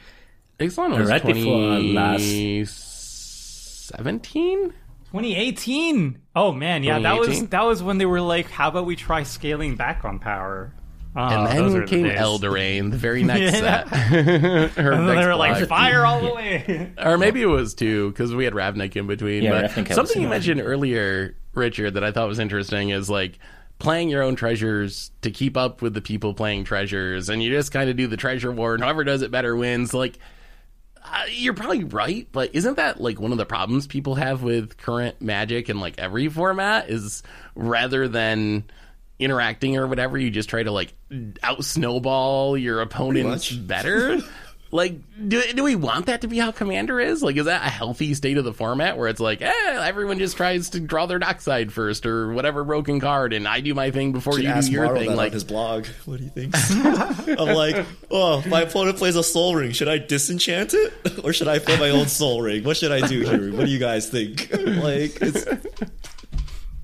Ixalan was Right before last- 2017? 2018. Oh man, yeah, that was that was when they were like, how about we try scaling back on power? Oh, And then are the came days. Eldraine, the very next Yeah. set. Or And then next they were like, fire all the way. or maybe it was two because we had Ravnica in between. Yeah, but something you mentioned earlier, Richard, that I thought was interesting is like playing your own treasures to keep up with the people playing treasures, and you just kind of do the treasure war, and whoever does it better wins. Like. Uh, you're probably right, but isn't that like one of the problems people have with current Magic and like every format is rather than interacting or whatever, you just try to like out snowball your opponents better. like, do, do we want that to be how Commander is? Like, is that a healthy state of the format where it's like, eh, everyone just tries to draw their dockside first or whatever broken card, and I do my thing before you Ask do your Marl thing? that Like, on his blog. What do you think? I'm like, oh, my opponent plays a Sol Ring. Should I disenchant it or should I play my own Sol Ring? What should I do here? What do you guys think? like, it's.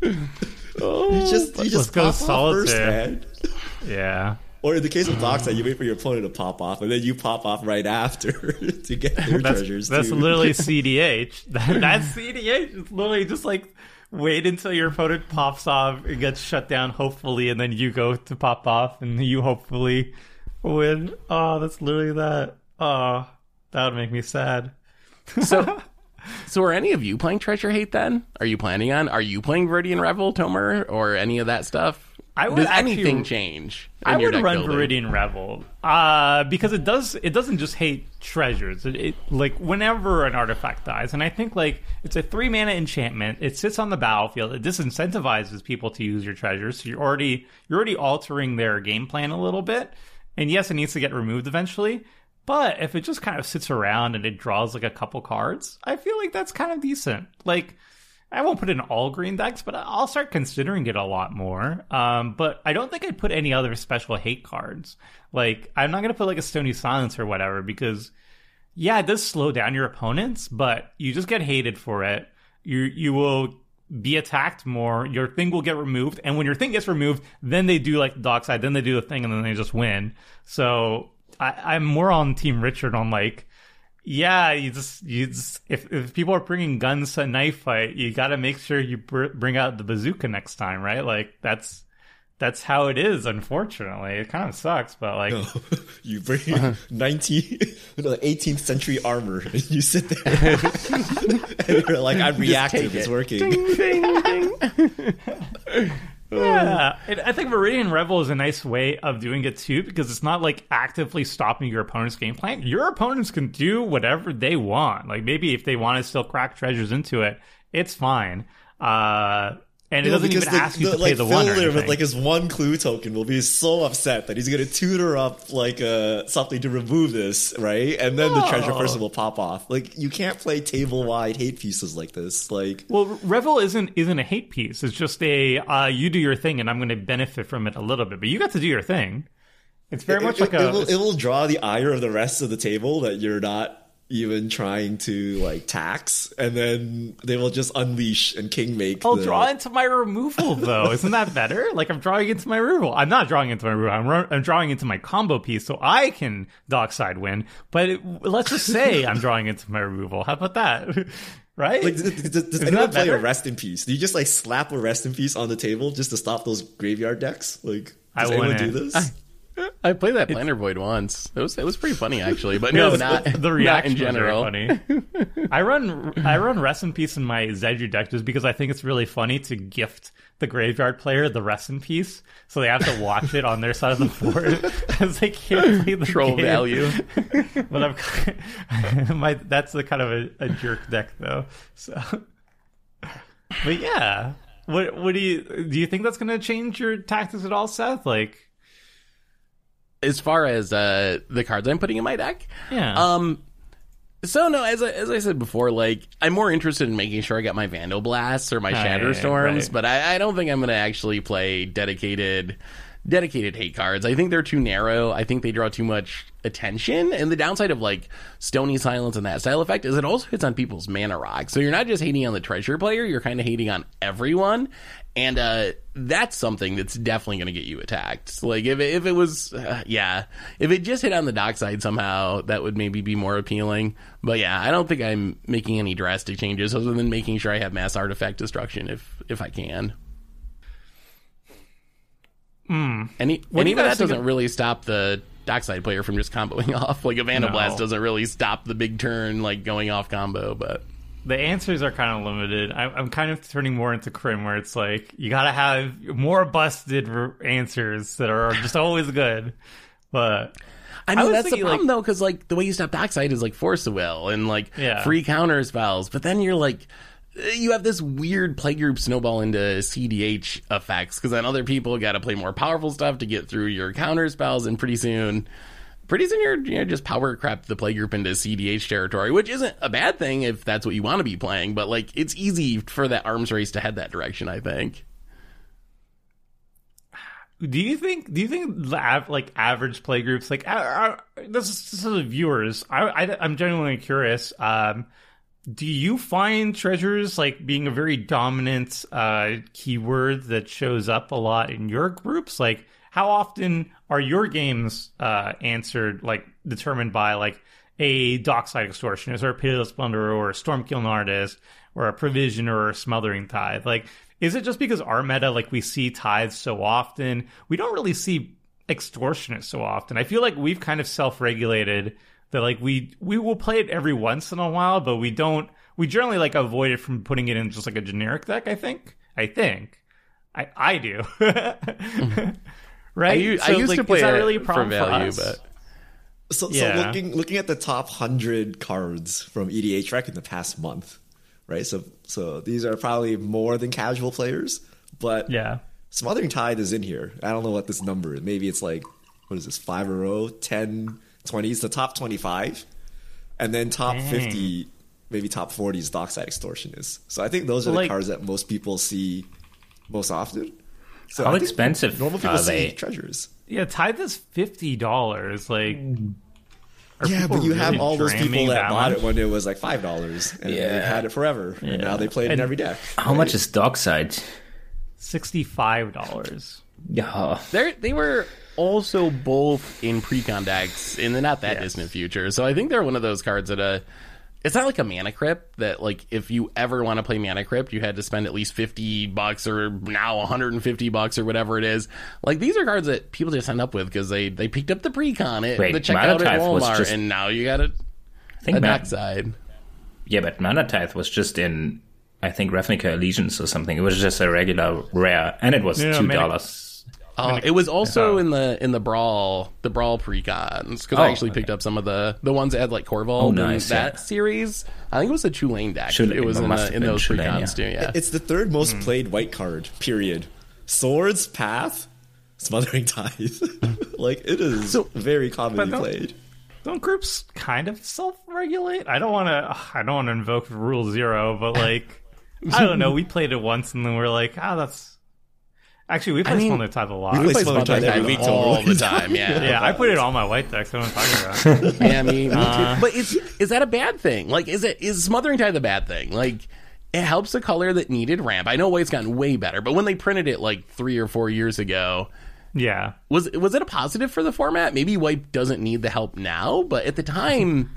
You just you just go pop off first, solitaire. man. yeah. Or in the case of Dockside, you wait for your opponent to pop off, and then you pop off right after to get their That's, treasures. that's too. literally cEDH. That, that's cEDH. It's literally just like wait until your opponent pops off and gets shut down, hopefully, and then you go to pop off and you hopefully win. Oh, that's literally that. Oh, that would make me sad. so, so are any of you playing Treasure Hate then? Are you planning on? Are you playing Viridian Revel, Tomer, or any of that stuff? I would Does actually- anything change? I would run building? Viridian Revel uh, because it does. It doesn't just hate treasures. It, it like whenever an artifact dies, and I think like it's a three mana enchantment. It sits on the battlefield. It disincentivizes people to use your treasures. So you're already you're already altering their game plan a little bit. And yes, it needs to get removed eventually. But if it just kind of sits around and it draws like a couple cards, I feel like that's kind of decent. Like I won't put in all green decks, but I'll start considering it a lot more. Um, but I don't think I'd put any other special hate cards. Like I'm not gonna put like a Stony Silence or whatever because yeah, it does slow down your opponents, but you just get hated for it. You you will be attacked more. Your thing will get removed, and when your thing gets removed, then they do like the dockside, then they do the thing, and then they just win. So I, I'm more on Team Richard on like yeah, you just you just if if people are bringing guns to a knife fight, you got to make sure you br- bring out the bazooka next time, right? Like that's that's how it is. Unfortunately, it kind of sucks, but like, you bring uh-huh. 19, no, 18th century armor, and you sit there, and you're like, "I'm reactive. It's working." Ding, ding, ding. Yeah, I think Viridian Revel is a nice way of doing it too because it's not like actively stopping your opponent's game plan. Your opponents can do whatever they want. Like maybe if they want to still crack treasures into it, it's fine. Uh, and it No, doesn't even the, ask you the, to pay like the one or anything. with like his one clue token will be so upset that he's gonna tutor up like uh, something to remove this, right? And then the treasure person will pop off. Like you can't play table wide hate pieces like this. Like Well, Revel isn't isn't a hate piece. It's just a uh, you do your thing, and I'm going to benefit from it a little bit. But you got to do your thing. It's very it, much it- like it a will, it will draw the ire of the rest of the table that you're not even trying to like tax, and then they will just unleash and king make. I'll the, draw into my removal though. Isn't that better? Like I'm drawing into my removal. I'm not drawing into my removal. I'm, ro- I'm drawing into my combo piece so I can dockside win. But it, let's just say I'm drawing into my removal. How about that? right? Like, does, does, Isn't anyone play a rest in peace? Do you just like slap a rest in peace on the table just to stop those graveyard decks? Like, I does anyone do wouldn't. this? I played that Planar Void once. It was it was pretty funny actually, but no, not the reaction not in general. Funny. I run I run rest in peace in my Zedruu deck just because I think it's really funny to gift the graveyard player the rest in peace, so they have to watch it on their side of the board because they can't play the Troll game. value. but I'm my that's the kind of a, a jerk deck though. So, but yeah, what what do you do? You think that's going to change your tactics at all, Seth? Like, As far as uh, the cards I'm putting in my deck, yeah, Um, so no, as I, as I said before, like I'm more interested in making sure I get my Vandal Blasts or my Shatterstorms, Storms, right. but I, I don't think I'm going to actually play dedicated dedicated hate cards. I think they're too narrow. I think they draw too much attention. And the downside of like Stony Silence and that style effect is it also hits on people's mana rock. So you're not just hating on the treasure player, you're kind of hating on everyone. And uh, that's something that's definitely going to get you attacked. Like if it, if it was, uh, yeah, if it just hit on the dock side somehow, that would maybe be more appealing. But yeah, I don't think I'm making any drastic changes other than making sure I have mass artifact destruction if if I can. And, e- Hmm. and even that doesn't really stop the dockside player from just comboing off. Like a Vandal No. Blast doesn't really stop the big turn, like going off combo. But the answers are kind of limited. I, I'm kind of turning more into Crim, where it's like you got to have more busted r- answers that are just always good. But I know was that's the thinking, like- problem though, because like the way you stop dockside is like force of will and like Yeah. free counter spells. But then you're like, you have this weird playgroup snowball into cEDH effects because then other people got to play more powerful stuff to get through your counter spells, and pretty soon. Pretty soon you're, you're just power crap the playgroup into cEDH territory, which isn't a bad thing if that's what you want to be playing, but like it's easy for that arms race to head that direction, I think. do you think? Do you think like average play groups like uh, uh, this is, this is viewers? I, I I'm genuinely curious. Um, do you find treasures like being a very dominant uh, keyword that shows up a lot in your groups? Like, how often are your games uh, answered, like determined by like a dockside extortionist or a pitiless plunderer or a stormkiln artist or a provisioner or a smothering tithe? Like, is it just because our meta, like we see tithes so often, we don't really see extortionists so often? I feel like we've kind of self-regulated that like we we will play it every once in a while, but we don't. We generally like avoid it from putting it in just like a generic deck. I think. I think. I I do. right. I, u- I So, used like, to play is that it really a for problem value, us? but So, Yeah. so looking looking at the top hundred cards from EDH Rec in the past month, right? So so these are probably more than casual players, but yeah. Smothering Tithe is in here. I don't know what this number is. Maybe it's like what is this? Five in a row, 10, 20. It's the top twenty five, and then top Dang. fifty, maybe top forty is Dockside Extortionist. So I think those are the like- cards that most people see most often. So How expensive Normal people are see treasures. Yeah, tithe is fifty dollars. Like, Yeah, but you have all those people that, that bought much? it when it was like five dollars, and Yeah. they've had it forever, and now they play it in every deck. How much is Dockside? sixty-five dollars. Yeah. they they were also both in precon decks in the not that distant future. So I think they're one of those cards that uh it's not like a mana crypt that like if you ever want to play mana crypt you had to spend at least 50 bucks or now 150 bucks or whatever it is like these are cards that people just end up with because they they picked up the pre-con at Wait, the checkout Mana at walmart just- and now you got a, I think a Ma- back Yeah, but Mana Tithe was just in, I think, Ravnica Allegiance or something. It was just a regular rare, and it was Yeah, two Mana- dollars. Uh, it was also Oh. in the in the brawl the brawl pre-cons because Oh, i actually picked up some of the the ones that had like Korvold Oh, and nice, that yeah. series i think it was the Chulane deck Chulane, it was it in, the, in those Chulane, pre-cons yeah. too yeah It's the third most Hmm. played white card, period. Swords, Path, Smothering Tithe. like, it is So- very commonly don't- played. Don't groups kind of self-regulate? I don't want to. I don't want to invoke Rule Zero, but like, I don't know. We played it once, and then we're like, ah, that's. Actually, we play mean, Smaller Tithe a lot. we we play play Smothering Smothering Tithe Tithe every week, so all the time yeah yeah, I put it on my white deck. So what I'm talking about. Yeah, me, me too. Uh, but is is that a bad thing? Like, is it is smothering tithe the bad thing? Like, it helps a color that needed ramp. I know white's gotten way better, but when they printed it like three or four years ago, yeah, was was it a positive for the format? Maybe white doesn't need the help now, but at the time,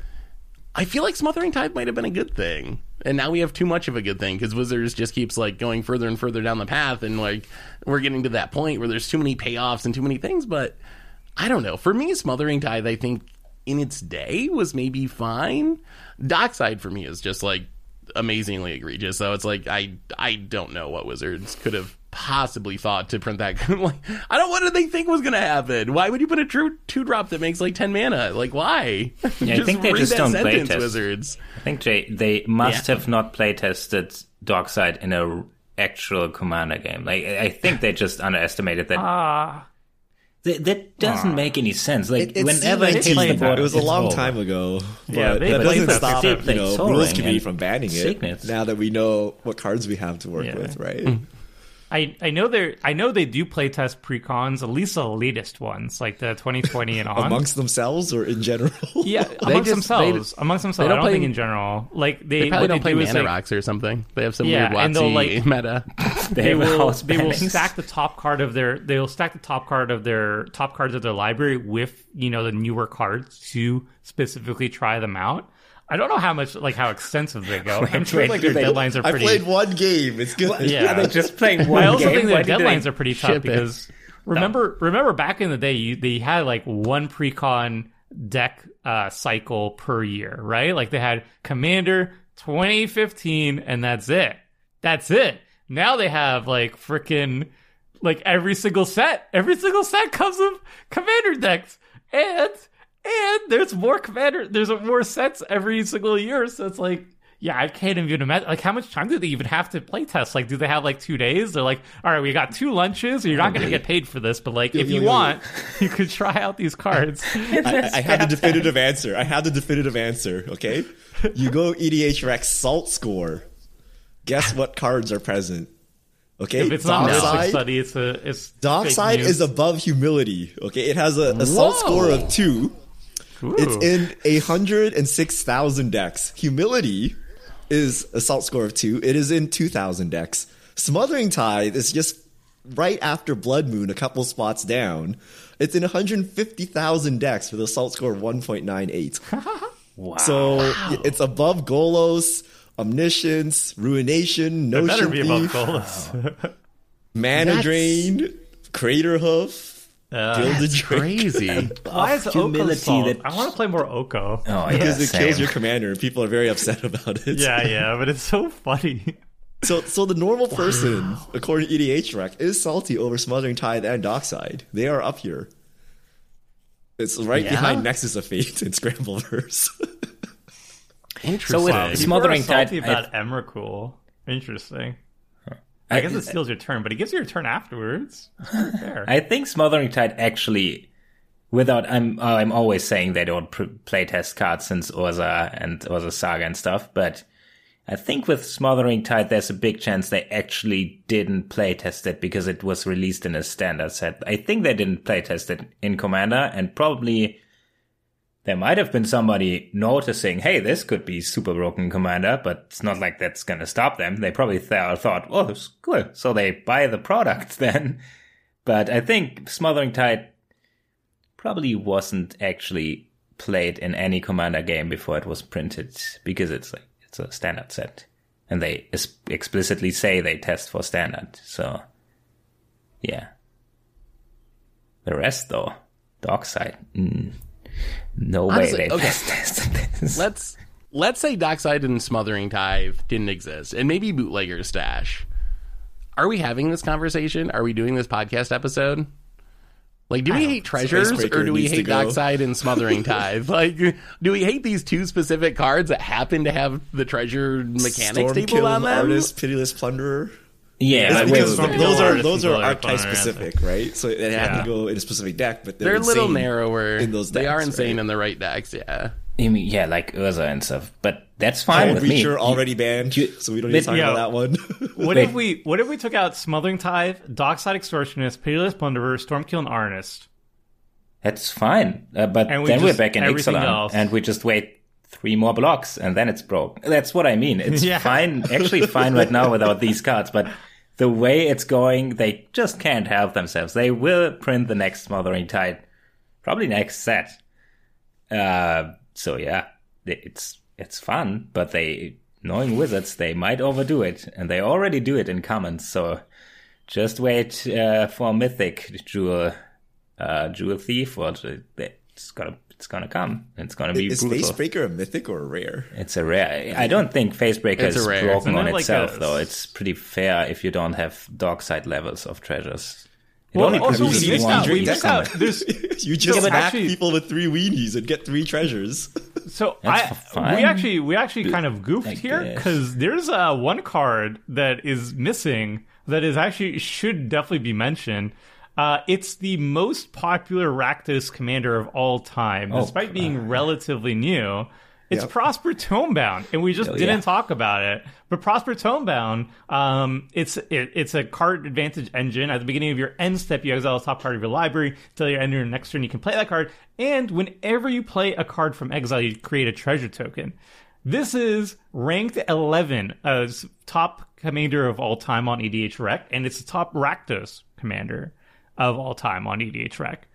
I feel like smothering tithe might have been a good thing. And now we have too much of a good thing because Wizards just keeps like going further and further down the path, and like we're getting to that point where there's too many payoffs and too many things. But I don't know. For me, Smothering Tithe, I think in its day was maybe fine. Dockside for me is just like amazingly egregious. So it's like I I don't know what Wizards could have possibly thought to print that. like I don't. What did they think was going to happen? Why would you put a true two drop that makes like ten mana? Like why? Yeah, I think they just don't sentence, playtest. Wizards. I think they they must Yeah. have not play playtested Dockside in a r- actual Commander game. Like I I think they just underestimated that. ah, That, that doesn't make any sense. Like It, it whenever seemed it hits the played board, it was a long over. time ago. But Yeah, that doesn't stop They you know, rules Ring committee from banning it. Signets. Now that we know what cards we have to work Yeah. with, right? I I know they I know they do playtest precons, at least the latest ones, like the 2020 and on. Amongst themselves or in general? yeah, amongst just- themselves. amongst themselves. they I don't don't think play- in general. Like they, They probably don't they play do mana is, like, rocks or something. They have some Yeah, weird and they'll, Watsy like- meta. They, they will they will stack the top card of their they will stack the top card of their top cards of their library with you know the newer cards to specifically try them out. I don't know how much like how extensive they go. I'm sure wait, like do their they- deadlines are I pretty. played one game. It's good. yeah, They're just playing one I also game. think their Why did they- deadlines are pretty tough ship it? because remember remember back in the day you, they had like one precon deck uh, cycle per year, right? Like they had Commander 2015 and that's it. That's it. Now they have like freaking like every single set. Every single set comes with Commander decks and and there's more Commander. There's more sets every single year. So it's like yeah, I can't even imagine. Like, how much time do they even have to play test? Like, do they have like two days? They're like, all right, we got two lunches. You're not going to get paid for this, but like, if you want, you could try out these cards. I, I have the definitive answer. I have the definitive answer. Okay, you go EDH Rec Salt Score. Guess what cards are present? Okay, if it's not Dockside- Mystic Study, it's a it's Dockside fake is above humility. Okay, it has a, a salt score of two. Ooh. It's in a hundred and six thousand decks. Humility is a salt score of two. It is in two thousand decks. Smothering Tithe is just right after Blood Moon, a couple spots down. It's in 150,000 decks with a salt score of 1.98. Wow. So it's above Golos, Omniscience, Ruination, It better Notion be above Golos. Mana That's- Drain, Craterhoof, Uh, Gilded Drake. Crazy. why is humility Oko that- I want to play more Oko. oh, Because yeah, it kills your commander and people are very upset about it. Yeah, yeah, but it's so funny. So, so the normal person, according to EDH Rec, is salty over Smothering Tithe and Dockside. They are up here. It's right Yeah? behind Nexus of Fate and Scrambleverse. Interesting. So with Smothering are salty Tide, I- about Emrakul. Interesting. I guess it steals your turn, but it gives you your turn afterwards. I think Smothering Tithe actually, without I'm uh, I'm always saying they don't pr- play test cards since Urza and Urza Saga and stuff, but I think with Smothering Tithe, there's a big chance they actually didn't play test it because it was released in a standard set. I think they didn't play test it in Commander, and probably there might have been somebody noticing, hey, this could be super broken Commander, but it's not like that's going to stop them. They probably th- thought, oh, it's cool. So they buy the product then. But I think Smothering Tithe probably wasn't actually played in any commander game before it was printed because it's like it's a standard set, and they es- explicitly say they test for standard. So, yeah. The rest, though, Dockside, mm, no Honestly, way they okay. this. let's let's say Dockside and Smothering Tithe didn't exist, and maybe Bootlegger Stash. Are we having this conversation? Are we doing this podcast episode? Like, do we hate treasures or do we hate. Dockside and Smothering Tithe? Like, do we hate these two specific cards that happen to have the treasure mechanics table on them? artist, pitiless plunderer. Yeah, It's like, because Stormkill, those are those are Killer archetype specific, right? So they have Yeah. to go in a specific deck, but they're, They're a little narrower. in those Decks, they are insane right? in the right decks, yeah. I mean, yeah, like Urza and stuff, but that's fine Cold with me. Reacher already banned, you- so we don't need to talk Yeah. about that one. What Wait. if we what if we took out Smothering Tithe, Dockside Extortionist, Pitiless Plunderer, Stormkill, and Arnest? That's fine. Uh, but we then we're back in everything Ixalan else. and we just wait three more blocks and then it's broke. That's what I mean. It's Yeah. fine, actually fine right now without these cards, but the way it's going, they just can't help themselves. They will print the next Smothering Tithe, probably next set. Uh, so yeah, it's, it's fun, but they, knowing wizards, they might overdo it and they already do it in commons. So just wait, uh, for Mythic Jewel uh, Jewel Thief, or it's gonna it's gonna come. It's gonna be Is brutal. Facebreaker a mythic or a rare? It's a rare. I don't think Facebreaker It's is rare. broken Isn't on it like itself, a- though. It's pretty fair if you don't have dockside levels of treasures. It Well, only also we produces missed one out. We deck missed out. There's You just but back actually- people with three weenies and get three treasures. So I, we actually we actually kind of goofed I here because there's uh, one card that is missing that is actually should definitely be mentioned. Uh, it's the most popular Rakdos commander of all time, Oh, despite being relatively new. It's Yep. Prosper Tomebound, and we just Oh, didn't yeah. talk about it. But Prosper Tomebound, um, it's it, it's a card advantage engine. At the beginning of your end step, you exile the top card of your library. Until you end your next turn, you can play that card. And whenever you play a card from exile, you create a treasure token. This is ranked 11 as top commander of all time on EDH Rec, and it's the top Rakdos commander of all time on EDH Rec.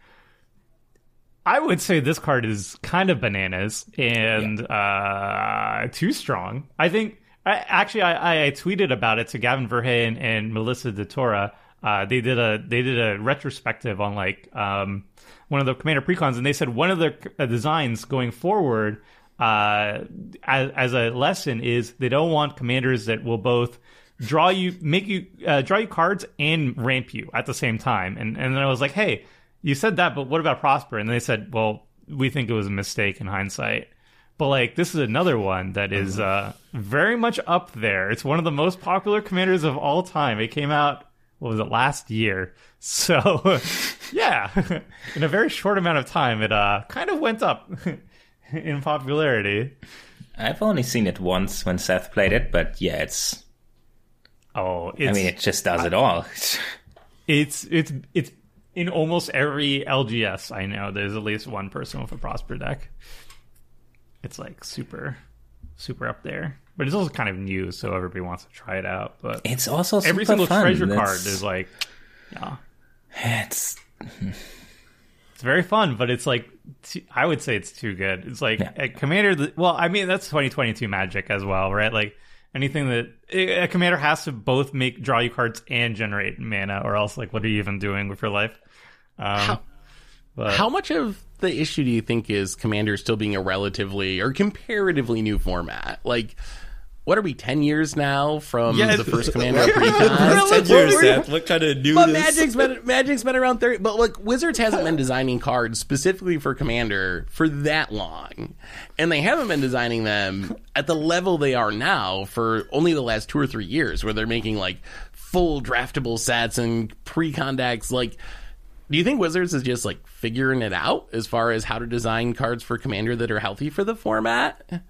I would say this card is kind of bananas and uh, too strong. I think. I, actually, I, I tweeted about it to Gavin Verhey and Melissa DeTora. Uh, they did a they did a retrospective on like um, one of the commander precons, and they said one of their uh, designs going forward uh, as, as a lesson is they don't want commanders that will both draw you, make you uh, draw you cards and ramp you at the same time. And and then I was like, hey, you said that, but what about Prosper? And they said, well, we think it was a mistake in hindsight. But like this is another one that is uh, very much up there. It's one of the most popular commanders of all time. It came out what was it last year? So yeah, in a very short amount of time, it uh, kind of went up in popularity. I've only seen it once when Seth played it, but yeah, it's. Oh, it's, I mean, it just does it all. it's it's it's in almost every LGS I know. There's at least one person with a Prosper deck. It's like super, super up there. But it's also kind of new, so everybody wants to try it out. But It's also super every single fun. treasure That's- card is like, yeah, It's it's very fun. But it's like, I would say it's too good. It's like Yeah. a commander. Well, I mean that's 2022 Magic as well, right? Like anything that a commander has to both make draw you cards and generate mana, or else like what are you even doing with your life? Um, How- but- How much of the issue do you think is Commander still being a relatively or comparatively new format? Like, what are we, 10 years now from Yeah, the first Commander That's pre-con? ten years, Seth. What kind of newness? But Magic's been Magic's been around thirty. But like Wizards hasn't been designing cards specifically for Commander for that long, and they haven't been designing them at the level they are now for only the last two or three years, where they're making like full draftable sets and pre-con decks. Like, do you think Wizards is just like figuring it out as far as how to design cards for Commander that are healthy for the format?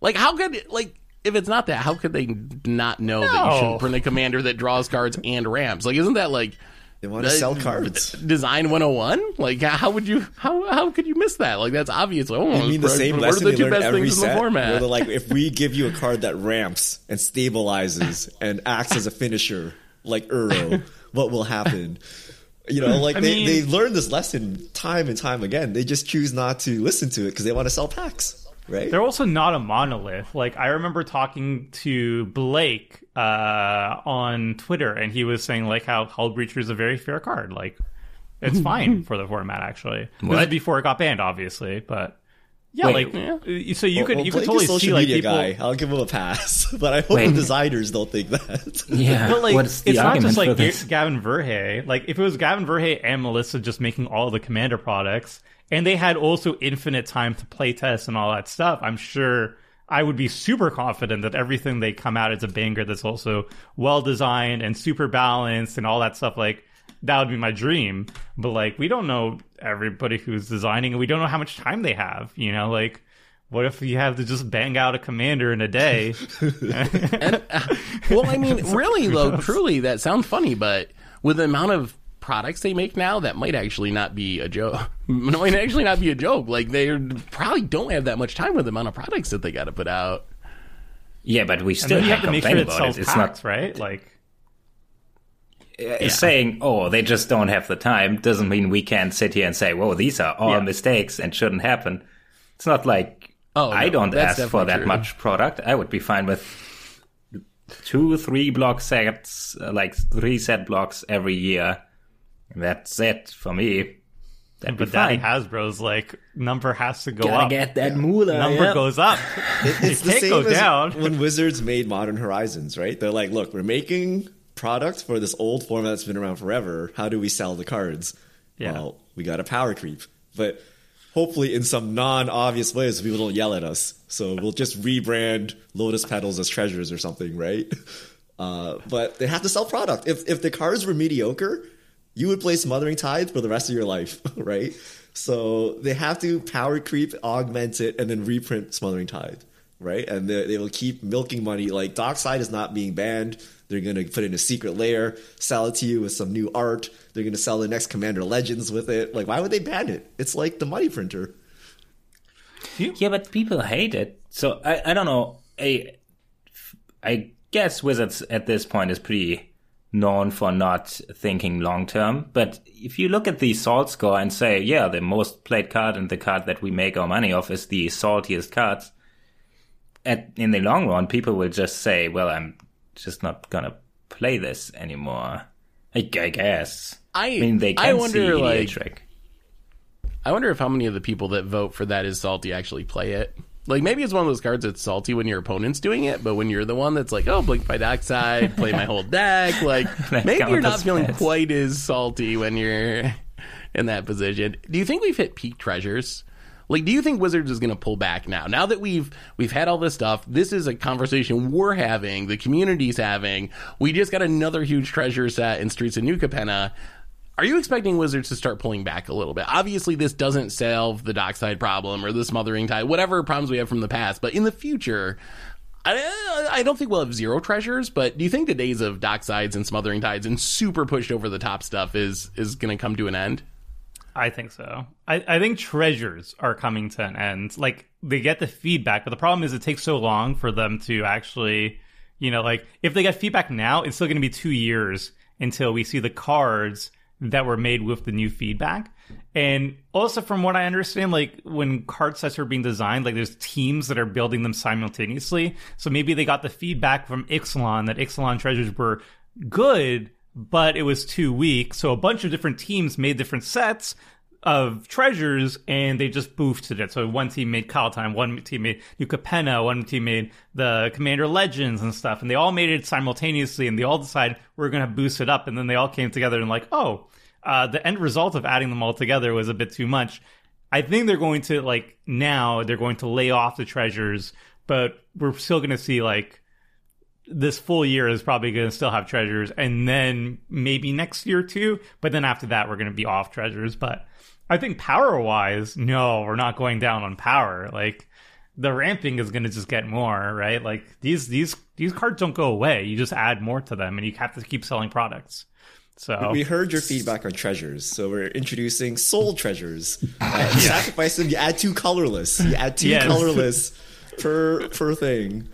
Like, how could like if it's not that, how could they not know that you shouldn't print a commander that draws cards and ramps? Like, isn't that like They want to Uh, sell cards. design 101? Like, how would you how how could you miss that? Like, that's obvious. Like, oh, I mean the what same are lesson the they two best every things in the set. Where format? they're like, if we give you a card that ramps and stabilizes and acts as a finisher, like Uro, what will happen? You know, like I they, mean- they learned this lesson time and time again. They just choose not to listen to it because they want to sell packs, right? They're also not a monolith. Like I remember talking to Blake uh, on Twitter, and he was saying like how Hullbreacher is a very fair card. Like it's fine for the format. Actually, this is before it got banned, obviously, but yeah, Wait. like uh, so you Well, could well, you could Blake is totally social see like media people. guy. I'll give him a pass, but I hope Wait. the designers don't think that. Yeah. But like, What's it's not just like Gavin Verhey. Like, if it was Gavin Verhey and Melissa just making all the Commander products, and they had also infinite time to play test and all that stuff, I'm sure I would be super confident that everything they come out is a banger that's also well designed and super balanced and all that stuff. Like, that would be my dream. But like, we don't know everybody who's designing, and we don't know how much time they have. You know, like. What if you have to just bang out a commander in a day? Uh, well, I mean, really though, truly, that sounds funny, but with the amount of products they make now, that might actually not be a joke. might actually not be a joke. Like they probably don't have that much time with the amount of products that they got to put out. yeah, but we still then you can't have to make complain sure it sells it. It's not right? Like, uh, saying, oh, they just don't have the time doesn't mean we can't sit here and say, whoa, these are all Yeah. mistakes and shouldn't happen. It's not like Oh, I no, don't that's ask for that true. much product. I would be fine with two, three block sets, uh, like three set blocks every year. That's it for me. That'd be but Daddy. Hasbro's like number has to go Gotta up. get that moolah. number yeah. goes up. It- it's It the can't same go as down. when Wizards made Modern Horizons, right? They're like, look, we're making products for this old format that's been around forever. How do we sell the cards? Yeah. Well, we got a power creep, but hopefully in some non-obvious ways, people don't yell at us. So we'll just rebrand Lotus Petals as treasures or something, right? Uh, but they have to sell product. If if the cards were mediocre, you would play Smothering Tithe for the rest of your life, right? So they have to power creep, augment it, and then reprint Smothering Tithe, right? And they, they will keep milking money. Like Dockside is not being banned. They're going to put in a secret layer, sell it to you with some new art. They're going to sell the next Commander Legends with it. Like, why would they ban it? It's like the money printer. Yeah, but people hate it. So I, I don't know. I, I guess Wizards at this point is pretty known for not thinking long term. But if you look at the salt score and say, yeah, the most played card and the card that we make our money off is the saltiest cards, at in the long run, people will just say, well, I'm just not gonna play this anymore. I, I guess. I- mean, they I can wonder, see the like- trick. I wonder if how many of the people that vote for that is salty actually play it. Like maybe it's one of those cards that's salty when your opponent's doing it, but when you're the one that's like, oh, blink by Dockside, play my whole deck, like maybe you're not feeling quite as salty when you're in that position. Do you think we've hit peak treasures? Like, do you think Wizards is going to pull back now? Now that we've we've had all this stuff, this is a conversation we're having, the community's having. We just got another huge treasure set in Streets of New Capenna. Are you expecting Wizards to start pulling back a little bit? Obviously, this doesn't solve the dockside problem or the smothering tithe, whatever problems we have from the past. But in the future, I, I don't think we'll have zero treasures. But do you think the days of docksides and smothering tithes and super pushed over the top stuff is is going to come to an end? I think so. I, I think treasures are coming to an end. Like they get the feedback, but the problem is it takes so long for them to actually, you know, like if they get feedback now, it's still going to be two years until we see the cards that were made with the new feedback. And also, from what I understand, like when card sets are being designed, like there's teams that are building them simultaneously. So maybe they got the feedback from Ixalan that Ixalan treasures were good, but it was too weak. So a bunch of different teams made different sets of treasures and they just boosted it. So one team made Kalatime, one team made New Capenna, one team made the Commander Legends and stuff. And they all made it simultaneously and they all decided we're going to boost it up. And then they all came together and like, oh, uh, the end result of adding them all together was a bit too much. I think they're going to like now they're going to lay off the treasures, but we're still going to see like this full year is probably going to still have treasures and then maybe next year too but then after that we're going to be off treasures. But i think power wise no we're not going down on power. Like the ramping is going to just get more right? Like these these these cards don't go away. You just add more to them and you have to keep selling products so We heard your feedback on treasures, so we're introducing soul treasures. Uh, you sacrifice them, you add two colorless. You add two Yes. colorless per per thing.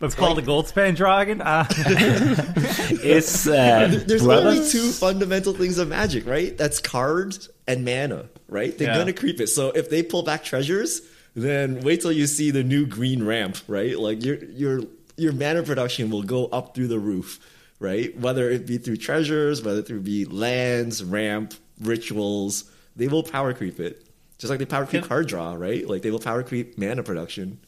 Let's call the Goldspan Dragon. Uh, Is uh, There's brothers? only two fundamental things of magic, right? That's cards and mana, right? They're Yeah. gonna creep it. So if they pull back treasures, then wait till you see the new green ramp, right? Like your your your mana production will go up through the roof, right? Whether it be through treasures, whether it be lands, ramp, rituals, they will power creep it. Just like they power creep Yeah. card draw, right? Like they will power creep mana production.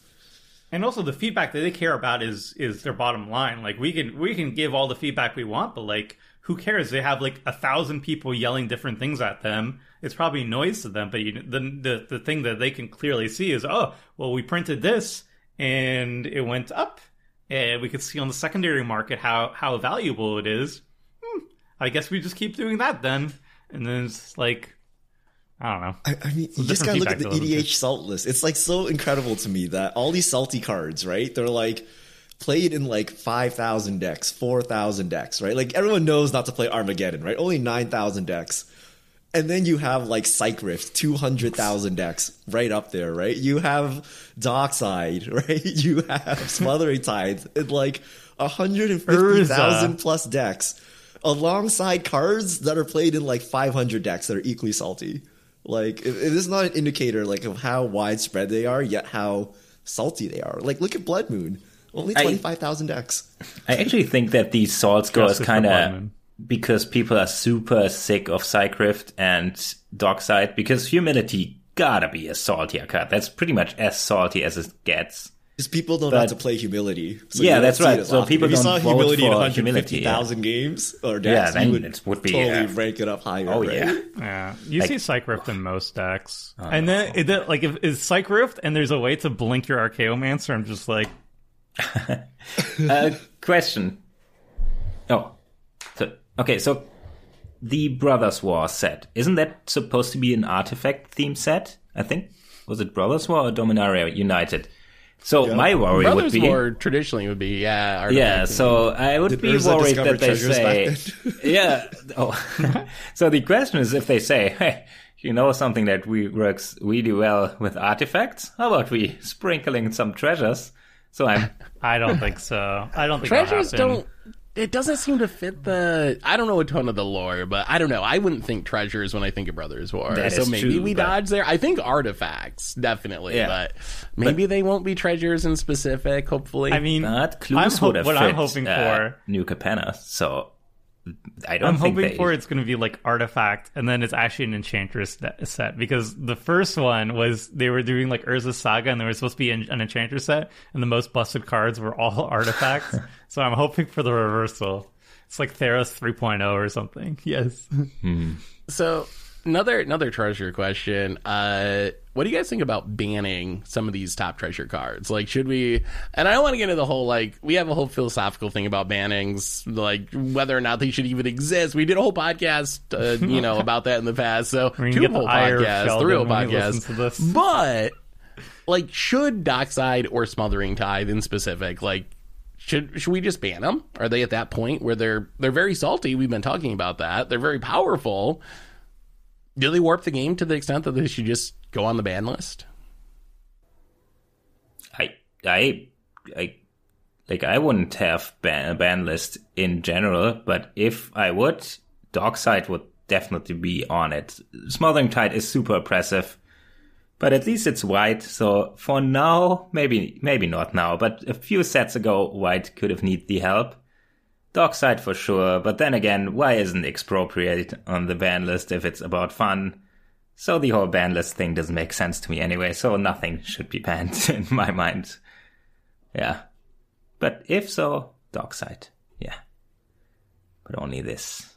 and also the feedback that they care about is is their bottom line. Like we can we can give all the feedback we want, but like who cares? They have like a thousand people yelling different things at them. It's probably noise to them, but you, the the the thing that they can clearly see is oh well we printed this and it went up, and we could see on the secondary market how how valuable it is. Hmm, I guess we just keep doing that then, and then it's like I don't know. I, I mean, you just gotta look at the EDH salt list. It's like so incredible to me that all these salty cards, right? They're like played in like 5,000 decks, 4,000 decks, right? Like everyone knows not to play Armageddon, right? Only 9,000 decks. And then you have like Psych Rift, 200,000 decks right up there, right? You have Dockside, right? You have Smothering Tithe and like 150,000 plus decks alongside cards that are played in like 500 decks that are equally salty. Like it, it is not an indicator like of how widespread they are, yet how salty they are. Like look at Blood Moon, only twenty five thousand decks. I actually think that the salt score is kind of Bloodman. Because people are super sick of Cyc Rift and Dockside because humility gotta be a saltier card. That's pretty much as salty as it gets. Because people don't know how to play humility. So Yeah, that's right. So often. people if you don't saw vote humility in for one hundred humility, fifty yeah. games or Yeah, decks, then you would, it would be, totally uh, rank it up higher. Oh right? yeah. Yeah, you Like- see Cyc Rift in most decks, and then it, it- like if is Cyc Rift and there's a way to blink your Archaeomancer, I'm just like, uh, question. Oh, so, okay. So the Brothers War set isn't that supposed to be an artifact theme set? I think was it Brothers War or Dominaria United? So my worry would Brothers be War traditionally would be yeah. Yeah, so I would be Urza worried that they say, yeah. Oh, so the question is if they say, hey, you know something that we works really well with artifacts? How about we sprinkling some treasures? So I'm I don't think so. I don't think treasures happen. don't. It doesn't seem to fit the. I don't know a ton of the lore, but I don't know. I wouldn't think treasures when I think of Brothers War. That so maybe true, we but- dodge there. I think artifacts definitely, Yeah. but maybe they won't be treasures in specific. Hopefully, I mean, not I'm clues ho- would have what fit, I'm hoping uh, for. New Capenna. So I don't I'm think hoping they, for it's going to be like artifact, and then it's actually an enchantress set because the first one was they were doing like Urza's Saga, and there was supposed to be an, an enchantress set, and the most busted cards were all artifacts. so I'm hoping for the reversal. It's like Theros 3.0 or something. Yes. Hmm. So another another treasure question. Uh, what do you guys think about banning some of these top treasure cards? Like, should we? And I don't want to get into the whole like we have a whole philosophical thing about bannings, like whether or not they should even exist. We did a whole podcast, uh, you know, about that in the past. So two whole the podcasts, three whole when he listens podcasts. But like, should Dockside or Smothering Tithe in specific, like, should should we just ban them? Are they at that point where they're they're very salty? We've been talking about that. They're very powerful. Do they warp the game to the extent that they should just go on the ban list? I, I, I, like I wouldn't have ban, a ban list in general, but if I would, Dockside would definitely be on it. Smothering Tithe is super oppressive, but at least it's white. So for now, maybe, maybe not now, but a few sets ago, white could have need the help. Dockside for sure, but then again, why isn't expropriate on the ban list if it's about fun? So the whole ban list thing doesn't make sense to me anyway, so nothing should be banned in my mind. Yeah. But if so, Dockside. Yeah. But only this.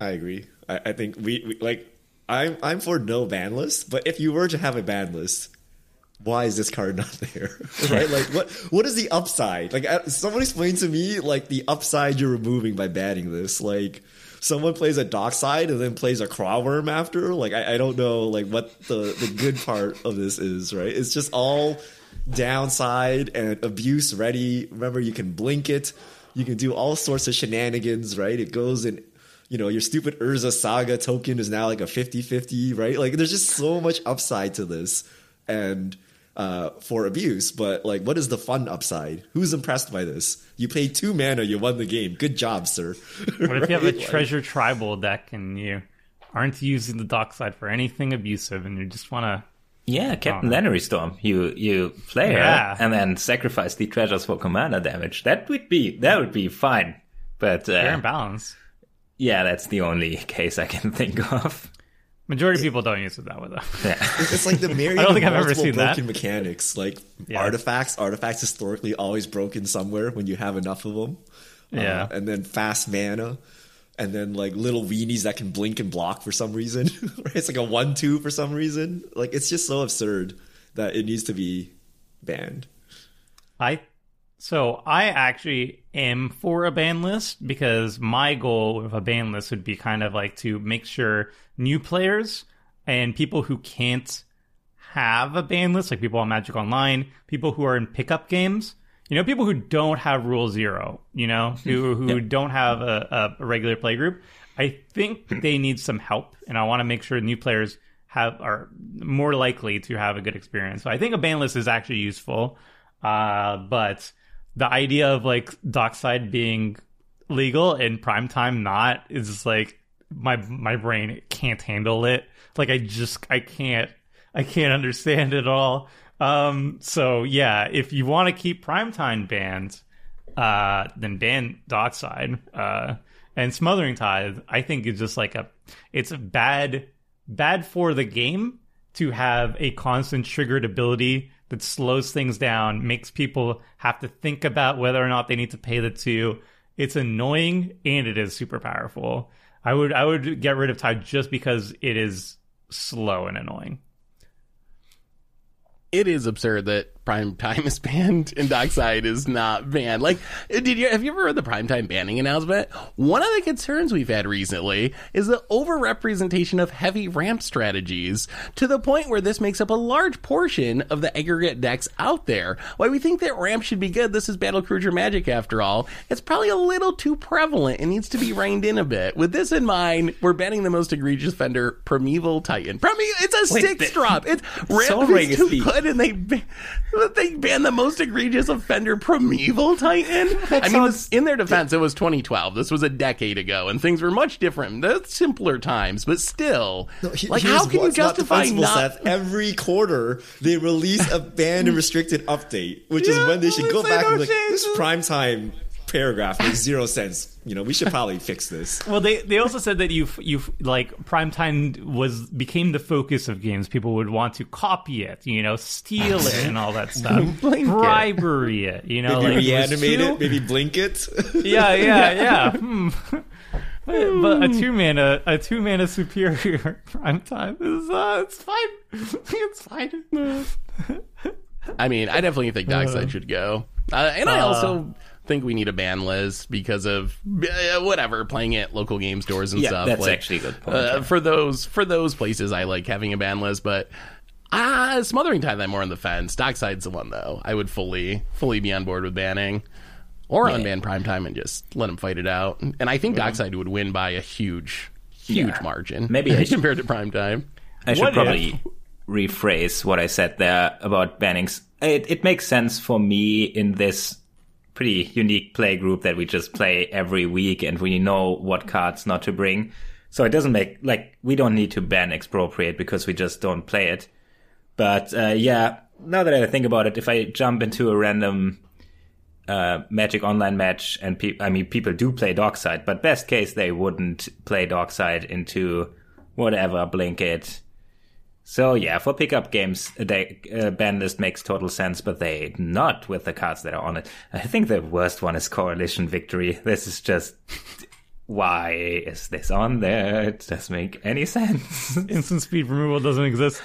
I agree. I, I think we, we like. I'm I'm for no ban list, but if you were to have a ban list, why is this card not there? right? Like what what is the upside? Like uh, someone explain to me like the upside you're removing by banning this. Like someone plays a dockside and then plays a Craw Wurm after. Like I, I don't know like what the the good part of this is. Right? It's just all downside and abuse ready. Remember, you can blink it. You can do all sorts of shenanigans. Right? It goes in you know, your stupid Urza Saga token is now like a 50-50, right? Like there's just so much upside to this. And uh, for abuse. But like, what is the fun upside? Who's impressed by this? You paid two mana, you won the game. Good job, sir. What if you have a Right? Like- treasure tribal deck and you aren't using the Dockside for anything abusive and you just want to Yeah, Captain Lannery Storm. You you play Yeah. her and then sacrifice the treasures for commander damage. That would be that would be fine. But fair uh, and balance? yeah, that's the only case I can think of. Majority of people don't use it that way though. Yeah. It's like the myriad I don't of think I've ever multiple seen that. broken mechanics, like Yeah. artifacts. Artifacts historically always broken somewhere when you have enough of them. Uh, yeah. and then fast mana, and then like little weenies that can blink and block for some reason. it's like a one-two for some reason. Like it's just so absurd that it needs to be banned. I so I actually am for a ban list because my goal with a ban list would be kind of like to make sure new players and people who can't have a ban list, like people on Magic Online, people who are in pickup games, you know, people who don't have Rule Zero, you know, who who don't have a, a, a regular play group. I think they need some help, and I want to make sure new players have are more likely to have a good experience. So I think a ban list is actually useful, uh, but the idea of like dockside being legal and primetime not is just like my my brain can't handle it. Like I just I can't I can't understand it all. Um, so yeah, if you want to keep primetime banned, uh, then ban dockside. Uh, and smothering tithe, I think is just like a it's a bad bad for the game to have a constant triggered ability that slows things down, makes people have to think about whether or not they need to pay the two. It's annoying and it is super powerful. I would I would get rid of Tithe just because it is slow and annoying. it is absurd that prime time is banned and dockside is not banned. Like, did you have you ever read the prime time banning announcement? One of the concerns we've had recently is the overrepresentation of heavy ramp strategies to the point where this makes up a large portion of the aggregate decks out there. Why we think that ramp should be good. This is Battle Cruiser Magic after all. It's probably a little too prevalent and needs to be reined in a bit. With this in mind, we're banning the most egregious fender, Primeval Titan. Prime, it's a Wait, six drop. It's ramp So is too good and they they banned the most egregious offender primeval titan? I mean in their defense it was 2012 this was a decade ago and things were much different. That's simpler times but still He- like how can you not justify defensible, not, Seth. Every quarter they release a banned and restricted update, which is when they should go back no and be like, this prime time paragraph makes zero sense. You know, we should probably fix this. Well, they they also said that you you like primetime was became the focus of games. People would want to copy it, you know, steal it, and all that stuff, Blink it. it, you know, Maybe like it reanimate too- it, maybe blink it. Yeah, yeah, yeah. Hmm. But, but a two mana a two mana superior primetime is uh, it's fine. it's fine. i mean i definitely think dockside should go uh, and i also think we need a ban list because of uh, whatever playing at local game stores and Yeah, stuff that's like, actually a good point, uh, yeah. for those for those places i like having a ban list but Ah, smothering tithe. I'm more on the fence. Dockside's the one though. I would fully, fully be on board with banning, or Yeah. unban prime time and just let them fight it out. And I think Dockside would win by a huge, huge Yeah. margin. Maybe I should- compared to prime time. I should What probably rephrase what I said there about bannings. It, it makes sense for me in this pretty unique play group that we just play every week and we know what cards not to bring. So it doesn't make, like, we don't need to ban expropriate because we just don't play it. But, uh, yeah, now that I think about it, if I jump into a random, uh, Magic Online match and pe- I mean, people do play Dockside, but best case, they wouldn't play Dockside into whatever, Blinket, so yeah, for pickup games, a day, uh, ban list makes total sense, but they not with the cards that are on it. I think the worst one is Coalition Victory. This is just why is this on there? It doesn't make any sense. Instant speed removal doesn't exist.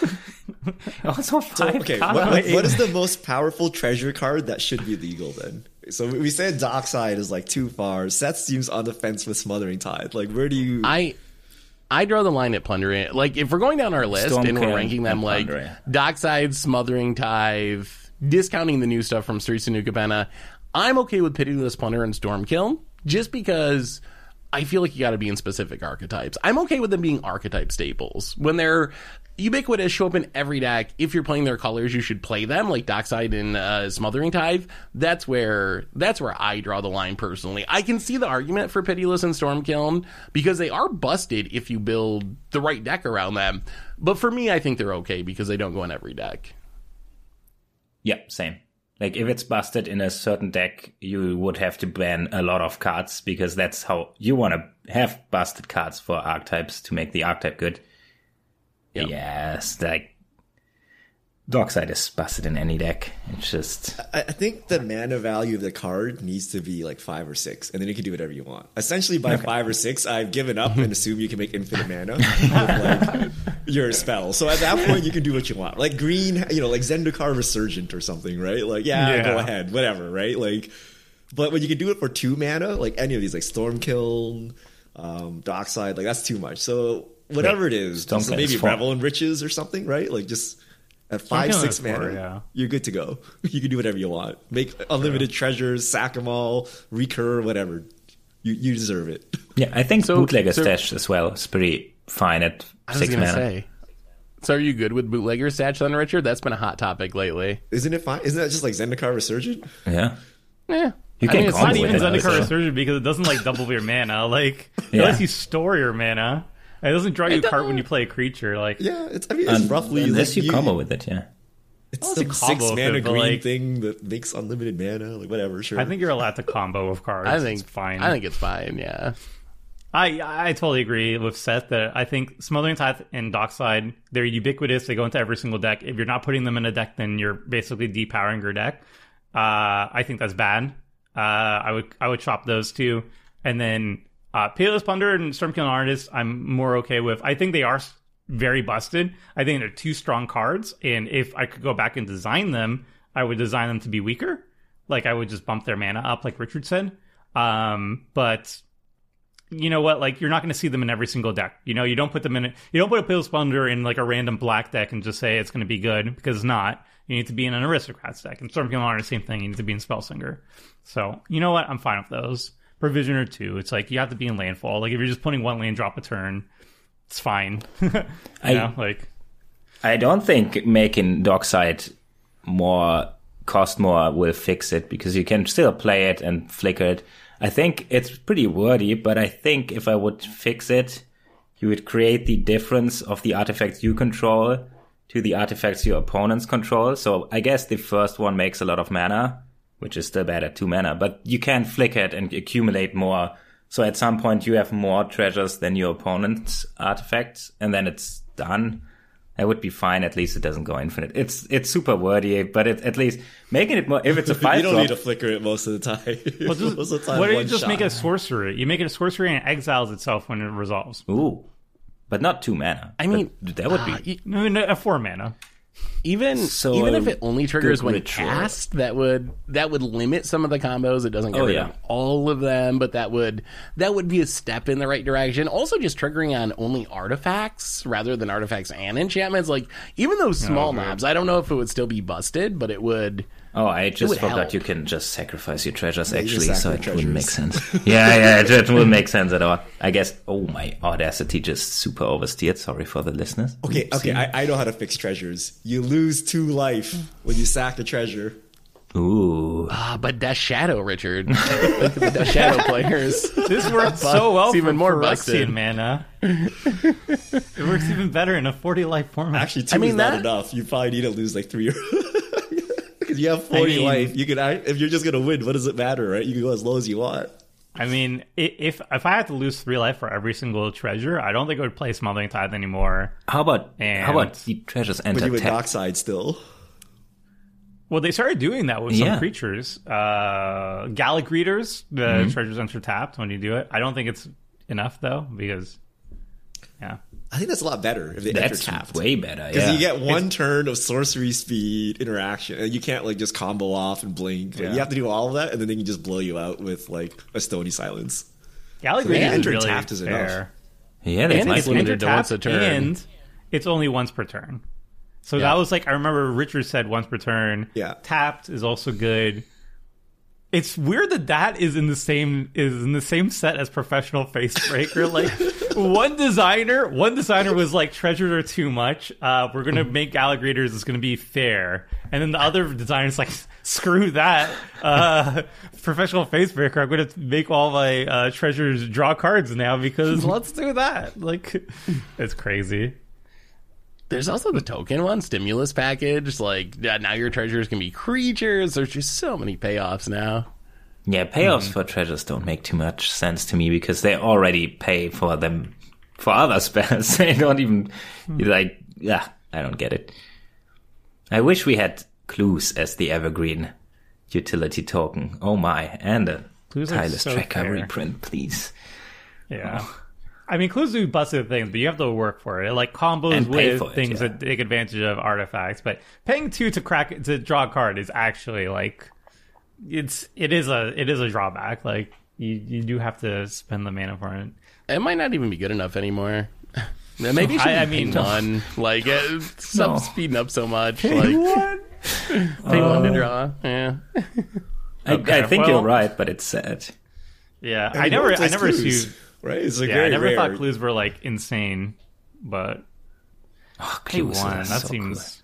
also, five okay, cards. what, what- what is the most powerful treasure card that should be legal then? So we said Dockside is like too far. Seth seems on the fence with Smothering Tithe. Like, where do you? I I draw the line at plundering. Like if we're going down our list and we're ranking them like Dockside, Smothering Tithe, discounting the new stuff from Streets of New Capenna, I'm okay with Pitiless Plunder and Stormkiln just because I feel like you got to be in specific archetypes. I'm okay with them being archetype staples when they're ubiquitous, show up in every deck. If you're playing their colors, you should play them, like Dockside and uh, Smothering Tithe. That's where that's where I draw the line personally. I can see the argument for Pitiless and Stormkiln because they are busted if you build the right deck around them. But for me, I think they're okay because they don't go in every deck. Yep, same. Like if it's busted in a certain deck, you would have to ban a lot of cards because that's how you want to have busted cards for archetypes to make the archetype good. Yep. Yes, like Dockside is busted in any deck. It's just I I think the mana value of the card needs to be like five or six, and then you can do whatever you want. Essentially, by five or six, I've given up and assume you can make infinite mana with like your spell. So at that point, you can do what you want. Like green, you know, like Zendikar Resurgent or something, right? Like yeah, Yeah. go ahead, whatever, right? Like, but when you can do it for two mana, like any of these, like Stormkiln, um, Dockside, like that's too much. So whatever it is, just maybe. Revel in Riches or something, right? Like just. At five, Stormkiln six is four, mana, yeah. you're good to go. You can do whatever you want. Make unlimited treasures, sack them all, recur, whatever. You you deserve it. yeah. I think So- bootlegger so- stash as well is pretty fine at I was six gonna mana. say. So are you good with bootlegger stash then, Richard? That's been a hot topic lately. Isn't it fine? Isn't that just like Zendikar Resurgent? Yeah, Yeah. You I can mean, it's combo Not not even it, Zendikar so- Resurgent because it doesn't like double your mana. Like Yeah. unless you store your mana, it doesn't draw you a card when you play a creature. Like Yeah, it's. I mean, it's Un- roughly unless like you combo with it. Yeah, It's Well, it's a some six mana it, green like- thing that makes unlimited mana. Like whatever, sure. I think you're allowed to combo with cards. I think it's fine. I think it's fine. Yeah. I I totally agree with Seth that I think Smothering Tithe and Dockside they're ubiquitous. They go into every single deck. If you're not putting them in a deck, then you're basically depowering your deck. Uh, I think that's bad. Uh, I would I would chop those two, and then uh, Pitiless Plunder and Stormkiln Artist. I'm more okay with. I think they are very busted. I think they're two strong cards, and if I could go back and design them, I would design them to be weaker. Like I would just bump their mana up, like Richard said. Um, but you know what? Like you're not going to see them in every single deck. You know, you don't put them in. You don't put a Pale Splendor in like a random black deck and just say it's going to be good because it's not. You need to be in an Aristocrats deck. And Stormkill Honor, same thing. You need to be in Spellslinger. So you know what? I'm fine with those. Provisioner two. It's like you have to be in landfall. Like if you're just putting one land drop a turn, it's fine. I- know, like I don't think making Dockside more cost more will fix it because you can still play it and flicker it. I think it's pretty wordy, but I think if I would fix it, you would create the difference of the artifacts you control to the artifacts your opponents control. So I guess the first one makes a lot of mana, which is still bad at two mana, but you can flicker it and accumulate more. So at some point you have more treasures than your opponent's artifacts, and then it's done. That would be fine. At least it doesn't go infinite. It's it's super wordy, but it, at least making it more. If it's a five you don't drop, need to flicker it most of the time. well, just, most of the time, what do you just shot. make it a sorcery? You make it a sorcery and it exiles itself when it resolves. ooh, but not two mana. I mean, But that would be uh, y- No, no, a four mana. Even So, even if it only triggers when ritual. cast, that would that would limit some of the combos. It doesn't get Oh, rid yeah. of all of them, but that would that would be a step in the right direction. Also, just triggering on only artifacts rather than artifacts and enchantments. Like even those small okay. knobs, I don't know if it would still be busted, but it would. Oh, I just forgot help. you can just sacrifice your treasures you actually, just so sack it your wouldn't make sense. yeah, yeah, it, it wouldn't make sense at all. I guess. Oh my audacity just super oversteered. Sorry for the listeners. Okay, okay, I, I know how to fix treasures. You lose two life when you sack a treasure. Ooh, Ah, but that Shadow, Richard. Look at the Shadow players. This works so well It's even for more Phyrexian mana. it works even better in a 40 life format. Actually, two I mean, is not that- enough. You probably need to lose like three or because you have forty mean- life. You can act- if you're just gonna win. What does it matter, right? You can go as low as you want. I mean, if if I had to lose three life for every single treasure, I don't think I would play Smothering Tithe anymore. how about And- how about the treasures But enter you would tap? dockside still. Well, they started doing that with some Yeah. creatures. Uh, Gala Greeters, the Mm-hmm. treasures enter tapped when you do it. I don't think it's enough, though, because, yeah. I think that's a lot better if they That's enter tapped. way better. Because Yeah. you get one turn of sorcery speed interaction, and you can't like just combo off and blink. Like, Yeah. You have to do all of that, and then they can just blow you out with like a stony silence. Gallic So they is enter really tapped is enough. yeah, that's And nice. it's limited to once a turn. And it's only once per turn. So that was like, I remember Richard said once per turn. Yeah. Tapped is also good. It, it's weird that that is in the same is in the same set as professional facebreaker. like one designer, one designer was like treasures are too much. Uh, we're gonna make alligators. It's gonna be fair, and then the other designer's like, screw that. Uh, professional facebreaker. I'm gonna make all my uh, treasures draw cards now because let's do that. Like, it's crazy. There's also the token one, stimulus package. Like now your treasures can be creatures. There's just so many payoffs now. Yeah, payoffs hmm. for treasures don't make too much sense to me because they already pay for them for other spells. they don't even hmm. like. Yeah, I don't get it. I wish we had clues as the evergreen utility token. Oh my, and a Clues are tireless so tracker fair. reprint, please. Yeah. Oh. I mean, clues do busted things, but you have to work for it. Like combos with it, things yeah. that take advantage of artifacts, but paying two to crack to draw a card is actually like it's it is a it is a drawback. Like you you do have to spend the mana for it. It might not even be good enough anymore. Maybe it should I- I mean- pay one. Like it, stop No. speeding up so much. Like pay one to uh, draw. Yeah. I, Okay, I think well- you're right, but it's sad. Yeah, And I never I never clues, assumed. Right. It's like Yeah, very I never rare. thought clues were like insane, but Oh, pay one that so seems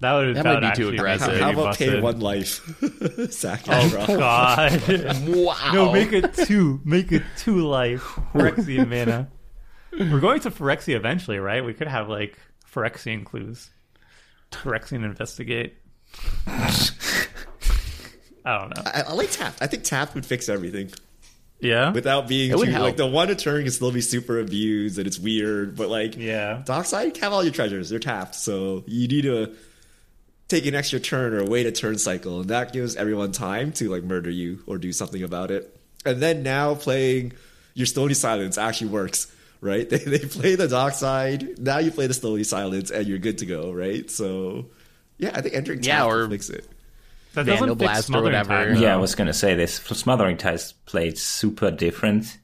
that would That that might would be too aggressive. it How pretty about pay one life? Sack Oh and. God. Wow. No, make it two. Make it two life. Phyrexian mana. We're going to Phyrexia eventually, right? We could have like Phyrexian clues. Phyrexian investigate. I don't know. I, I like tap. I think tap would fix everything Yeah. without being It would too, help. like the one a turn can still be super abused and it's weird, but like Yeah. Dockside, have all your treasures. They're tapped, so you need to take an extra turn or wait a turn cycle, and that gives everyone time to like murder you or do something about it. And then now playing your Stony Silence actually works, right? They, they play the Dockside, now you play the Stony Silence, and you're good to go, right? So yeah, I think entering Yeah, tap or- will fix it. That Vandal doesn't fix Blast or whatever. tide, Yeah, I was gonna say this. Smothering ties played super different,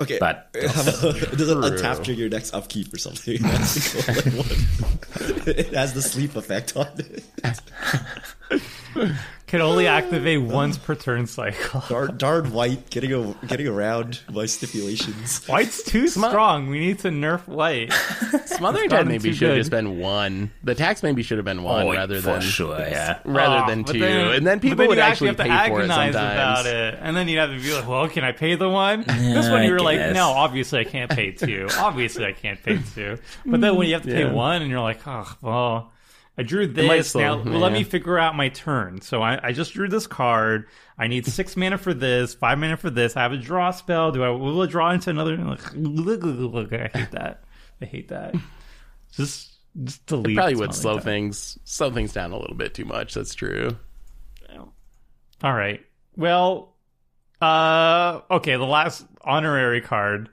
Okay, but How about- Does it untap your next upkeep or something? That's cool. Like, what- it has the sleep effect on it. Can only activate once per turn cycle. Darn, darn white getting a, getting around my stipulations. White's too strong. We need to nerf white. Smothering It's Tithe gotten maybe should have just been one. The tax maybe should have been oh, one oh, rather than sure, yeah. rather Oh, than two. then- and then people then would you actually have to pay for it agonize about it, and then you'd have to be like, "Well, can I pay the one?" this one, you were like, "No, obviously I can't pay two. obviously I can't pay two. But then when you have to Yeah. pay one, and you're like, "Oh, well." I drew this. still- now, well, let me figure out my turn. So I, I just drew this card. I need six mana for this, five mana for this. I have a draw spell. Do I will it draw into another? Like, I hate that. I hate that. Just, just delete. It probably would slow Tithe. things slow things down a little bit too much. That's true. All right. Well, uh, okay. The last honorary card,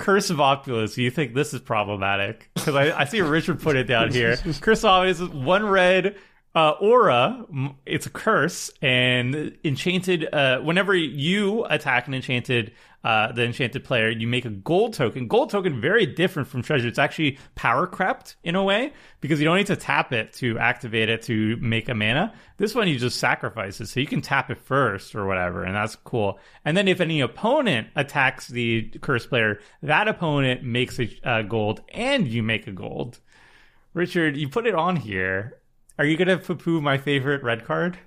Curse of Opulence. Do you think this is problematic? Because I, I see Richard put it down here. Curse of Opulence is one red uh, aura. It's a curse and enchanted. Uh, whenever you attack an enchanted, uh, the enchanted player, you make a gold token. Gold token very different from treasure. It's actually power crept in a way because you don't need to tap it to activate it to make a mana. This one you just sacrifice it, so you can tap it first or whatever, and that's cool. And then if any opponent attacks the curse player, that opponent makes a uh, gold, and you make a gold. Richard, you put it on here. Are you gonna poo-poo my favorite red card?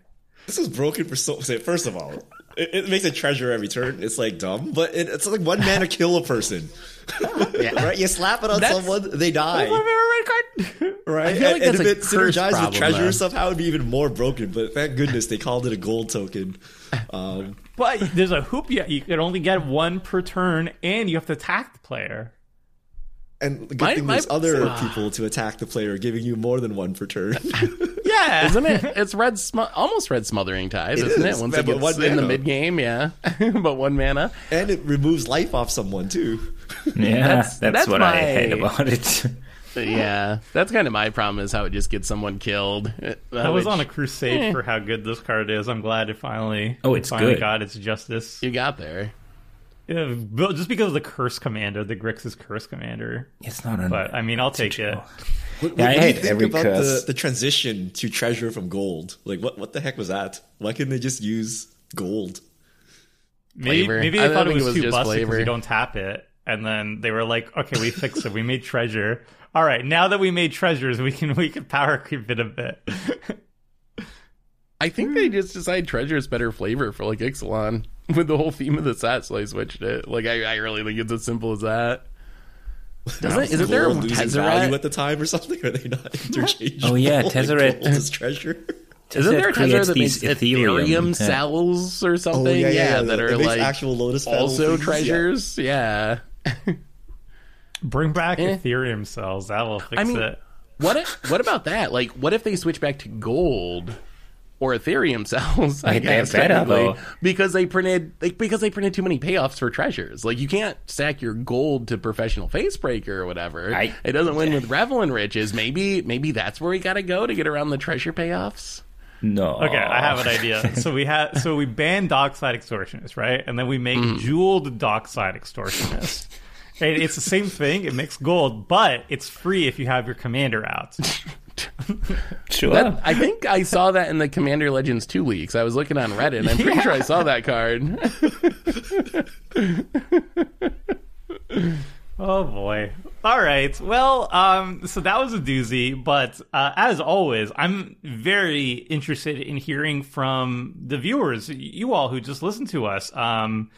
This is broken for so. First of all, it, it makes a treasure every turn. It's like dumb, but it, it's like one mana kill a person. right? You slap it on That's- someone, they die. My favorite red card. Right? I feel like and, and if it synergized problem, with treasure though. somehow, it'd be even more broken. But thank goodness they called it a gold token. Um, but there's a hoop. You, you can only get one per turn, and you have to attack the player. and the good My- thing my- there's other Ah. people to attack the player, giving you more than one per turn. Yeah, Isn't it? It's red, sm- almost red smothering tithe, It isn't is, it? Once but it gets one in the mana. mid game, yeah, but one mana. and it removes life off someone too. Yeah, That's- that's, that's what my- I hate about it. Yeah, that's kind of my problem is how it just gets someone killed. I was on a crusade Eh. for how good this card is. I'm glad it finally. Oh, it's finally good. got its justice. you got there. Yeah, just because of the curse commander, the Grixis curse commander. It's not an. But I mean, I'll take it. What, Yeah, I do you hate think every about curse. the, the transition to treasure from gold? Like, what what the heck was that? Why couldn't they just use gold. Maybe, Flavor. maybe I thought it was, it was too just busted because flavor. you don't tap it, and then they were like, "Okay, we fixed it. We made treasure. All right, now that we made treasures, we can we can power creep it a bit." I think they just decided treasure is better flavor for like Ixalan with the whole theme of the set, so I switched it. Like I, I really think it's as simple as that. Doesn't isn't there a gold losing value at the time or something? Are they not interchangeable? Oh, yeah, Like, Tezzeret- gold is treasure. Isn't there a creates Tezzeret that these makes Etherium, yeah. cells or Oh something? yeah, yeah, yeah. that are like actual lotus petal also things, yeah. treasures. Yeah. Bring back Eh. Etherium cells. That will fix I mean, it. What if, what about that? Like, what if they switch back to gold or Etherium cells? I Wait, they're guess better, technically, though. because they printed like because they printed too many payoffs for treasures. Like, you can't stack your gold to professional facebreaker or whatever. I- it doesn't win with Revel in Riches. Maybe maybe that's where we got to go to get around the treasure payoffs. No. Okay, I have an idea. So we have so we ban dockside extortionists, right? And then we make Mm-hmm. jeweled dockside extortionists. And it's the same thing. It makes gold, but it's free if you have your commander out. Sure. That, I think I saw that in the Commander Legends 2 leaks. I was looking on Reddit, and I'm pretty sure I saw that card. Oh boy. All right. Well, um, so that was a doozy, but uh, as always, I'm very interested in hearing from the viewers, you all who just listen to us. Um,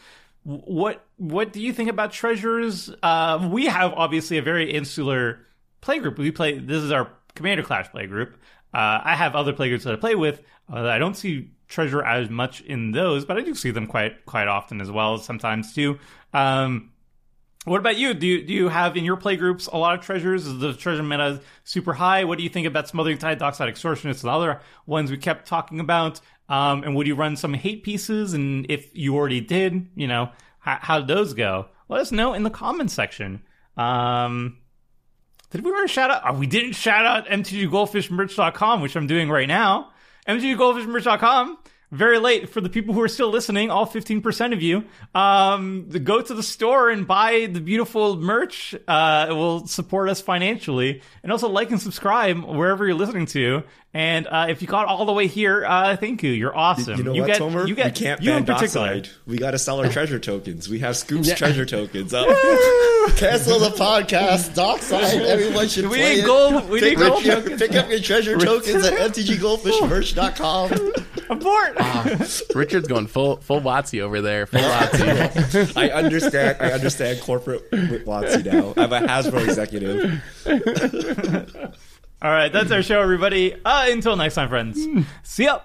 what what do you think about treasures? Uh, we have obviously a very insular play group. We play. This is our Commander Clash play group. Uh, I have other play groups that I play with. Uh, I don't see treasure as much in those, but I do see them quite quite often as well. Sometimes too. Um, what about you? Do you do you have in your playgroups a lot of treasures? Is the treasure meta super high? What do you think about Smothering Tithe, Dockside Extortionists, and other ones we kept talking about? Um, and would you run some hate pieces? And if you already did, you know, how, how did those go? Let us know in the comments section. Um, did we ever shout out? Oh, we didn't shout out mtggoldfishmerch.com, which I'm doing right now. mtggoldfishmerch.com. Very late for the people who are still listening, all 15% of you. Um, go to the store and buy the beautiful merch. Uh, it will support us financially. And also like and subscribe wherever you're listening to. And uh, if you got all the way here, uh, thank you. You're awesome. You know you what, get, Tomer? You get, we can't you ban in. Dockside. We got to sell our treasure tokens. We have Scoop's treasure tokens. Uh, cancel the podcast. Dockside. Everyone should We play need it. gold- we pick, need up gold your, pick up your treasure tokens at mtggoldfishmerch.com. Abort! Richard's going full full Watsy over there. Full Watsy. I understand. I understand corporate Watsy now. I'm a Hasbro executive. All right, that's our show, everybody. Uh, until next time, friends. See ya!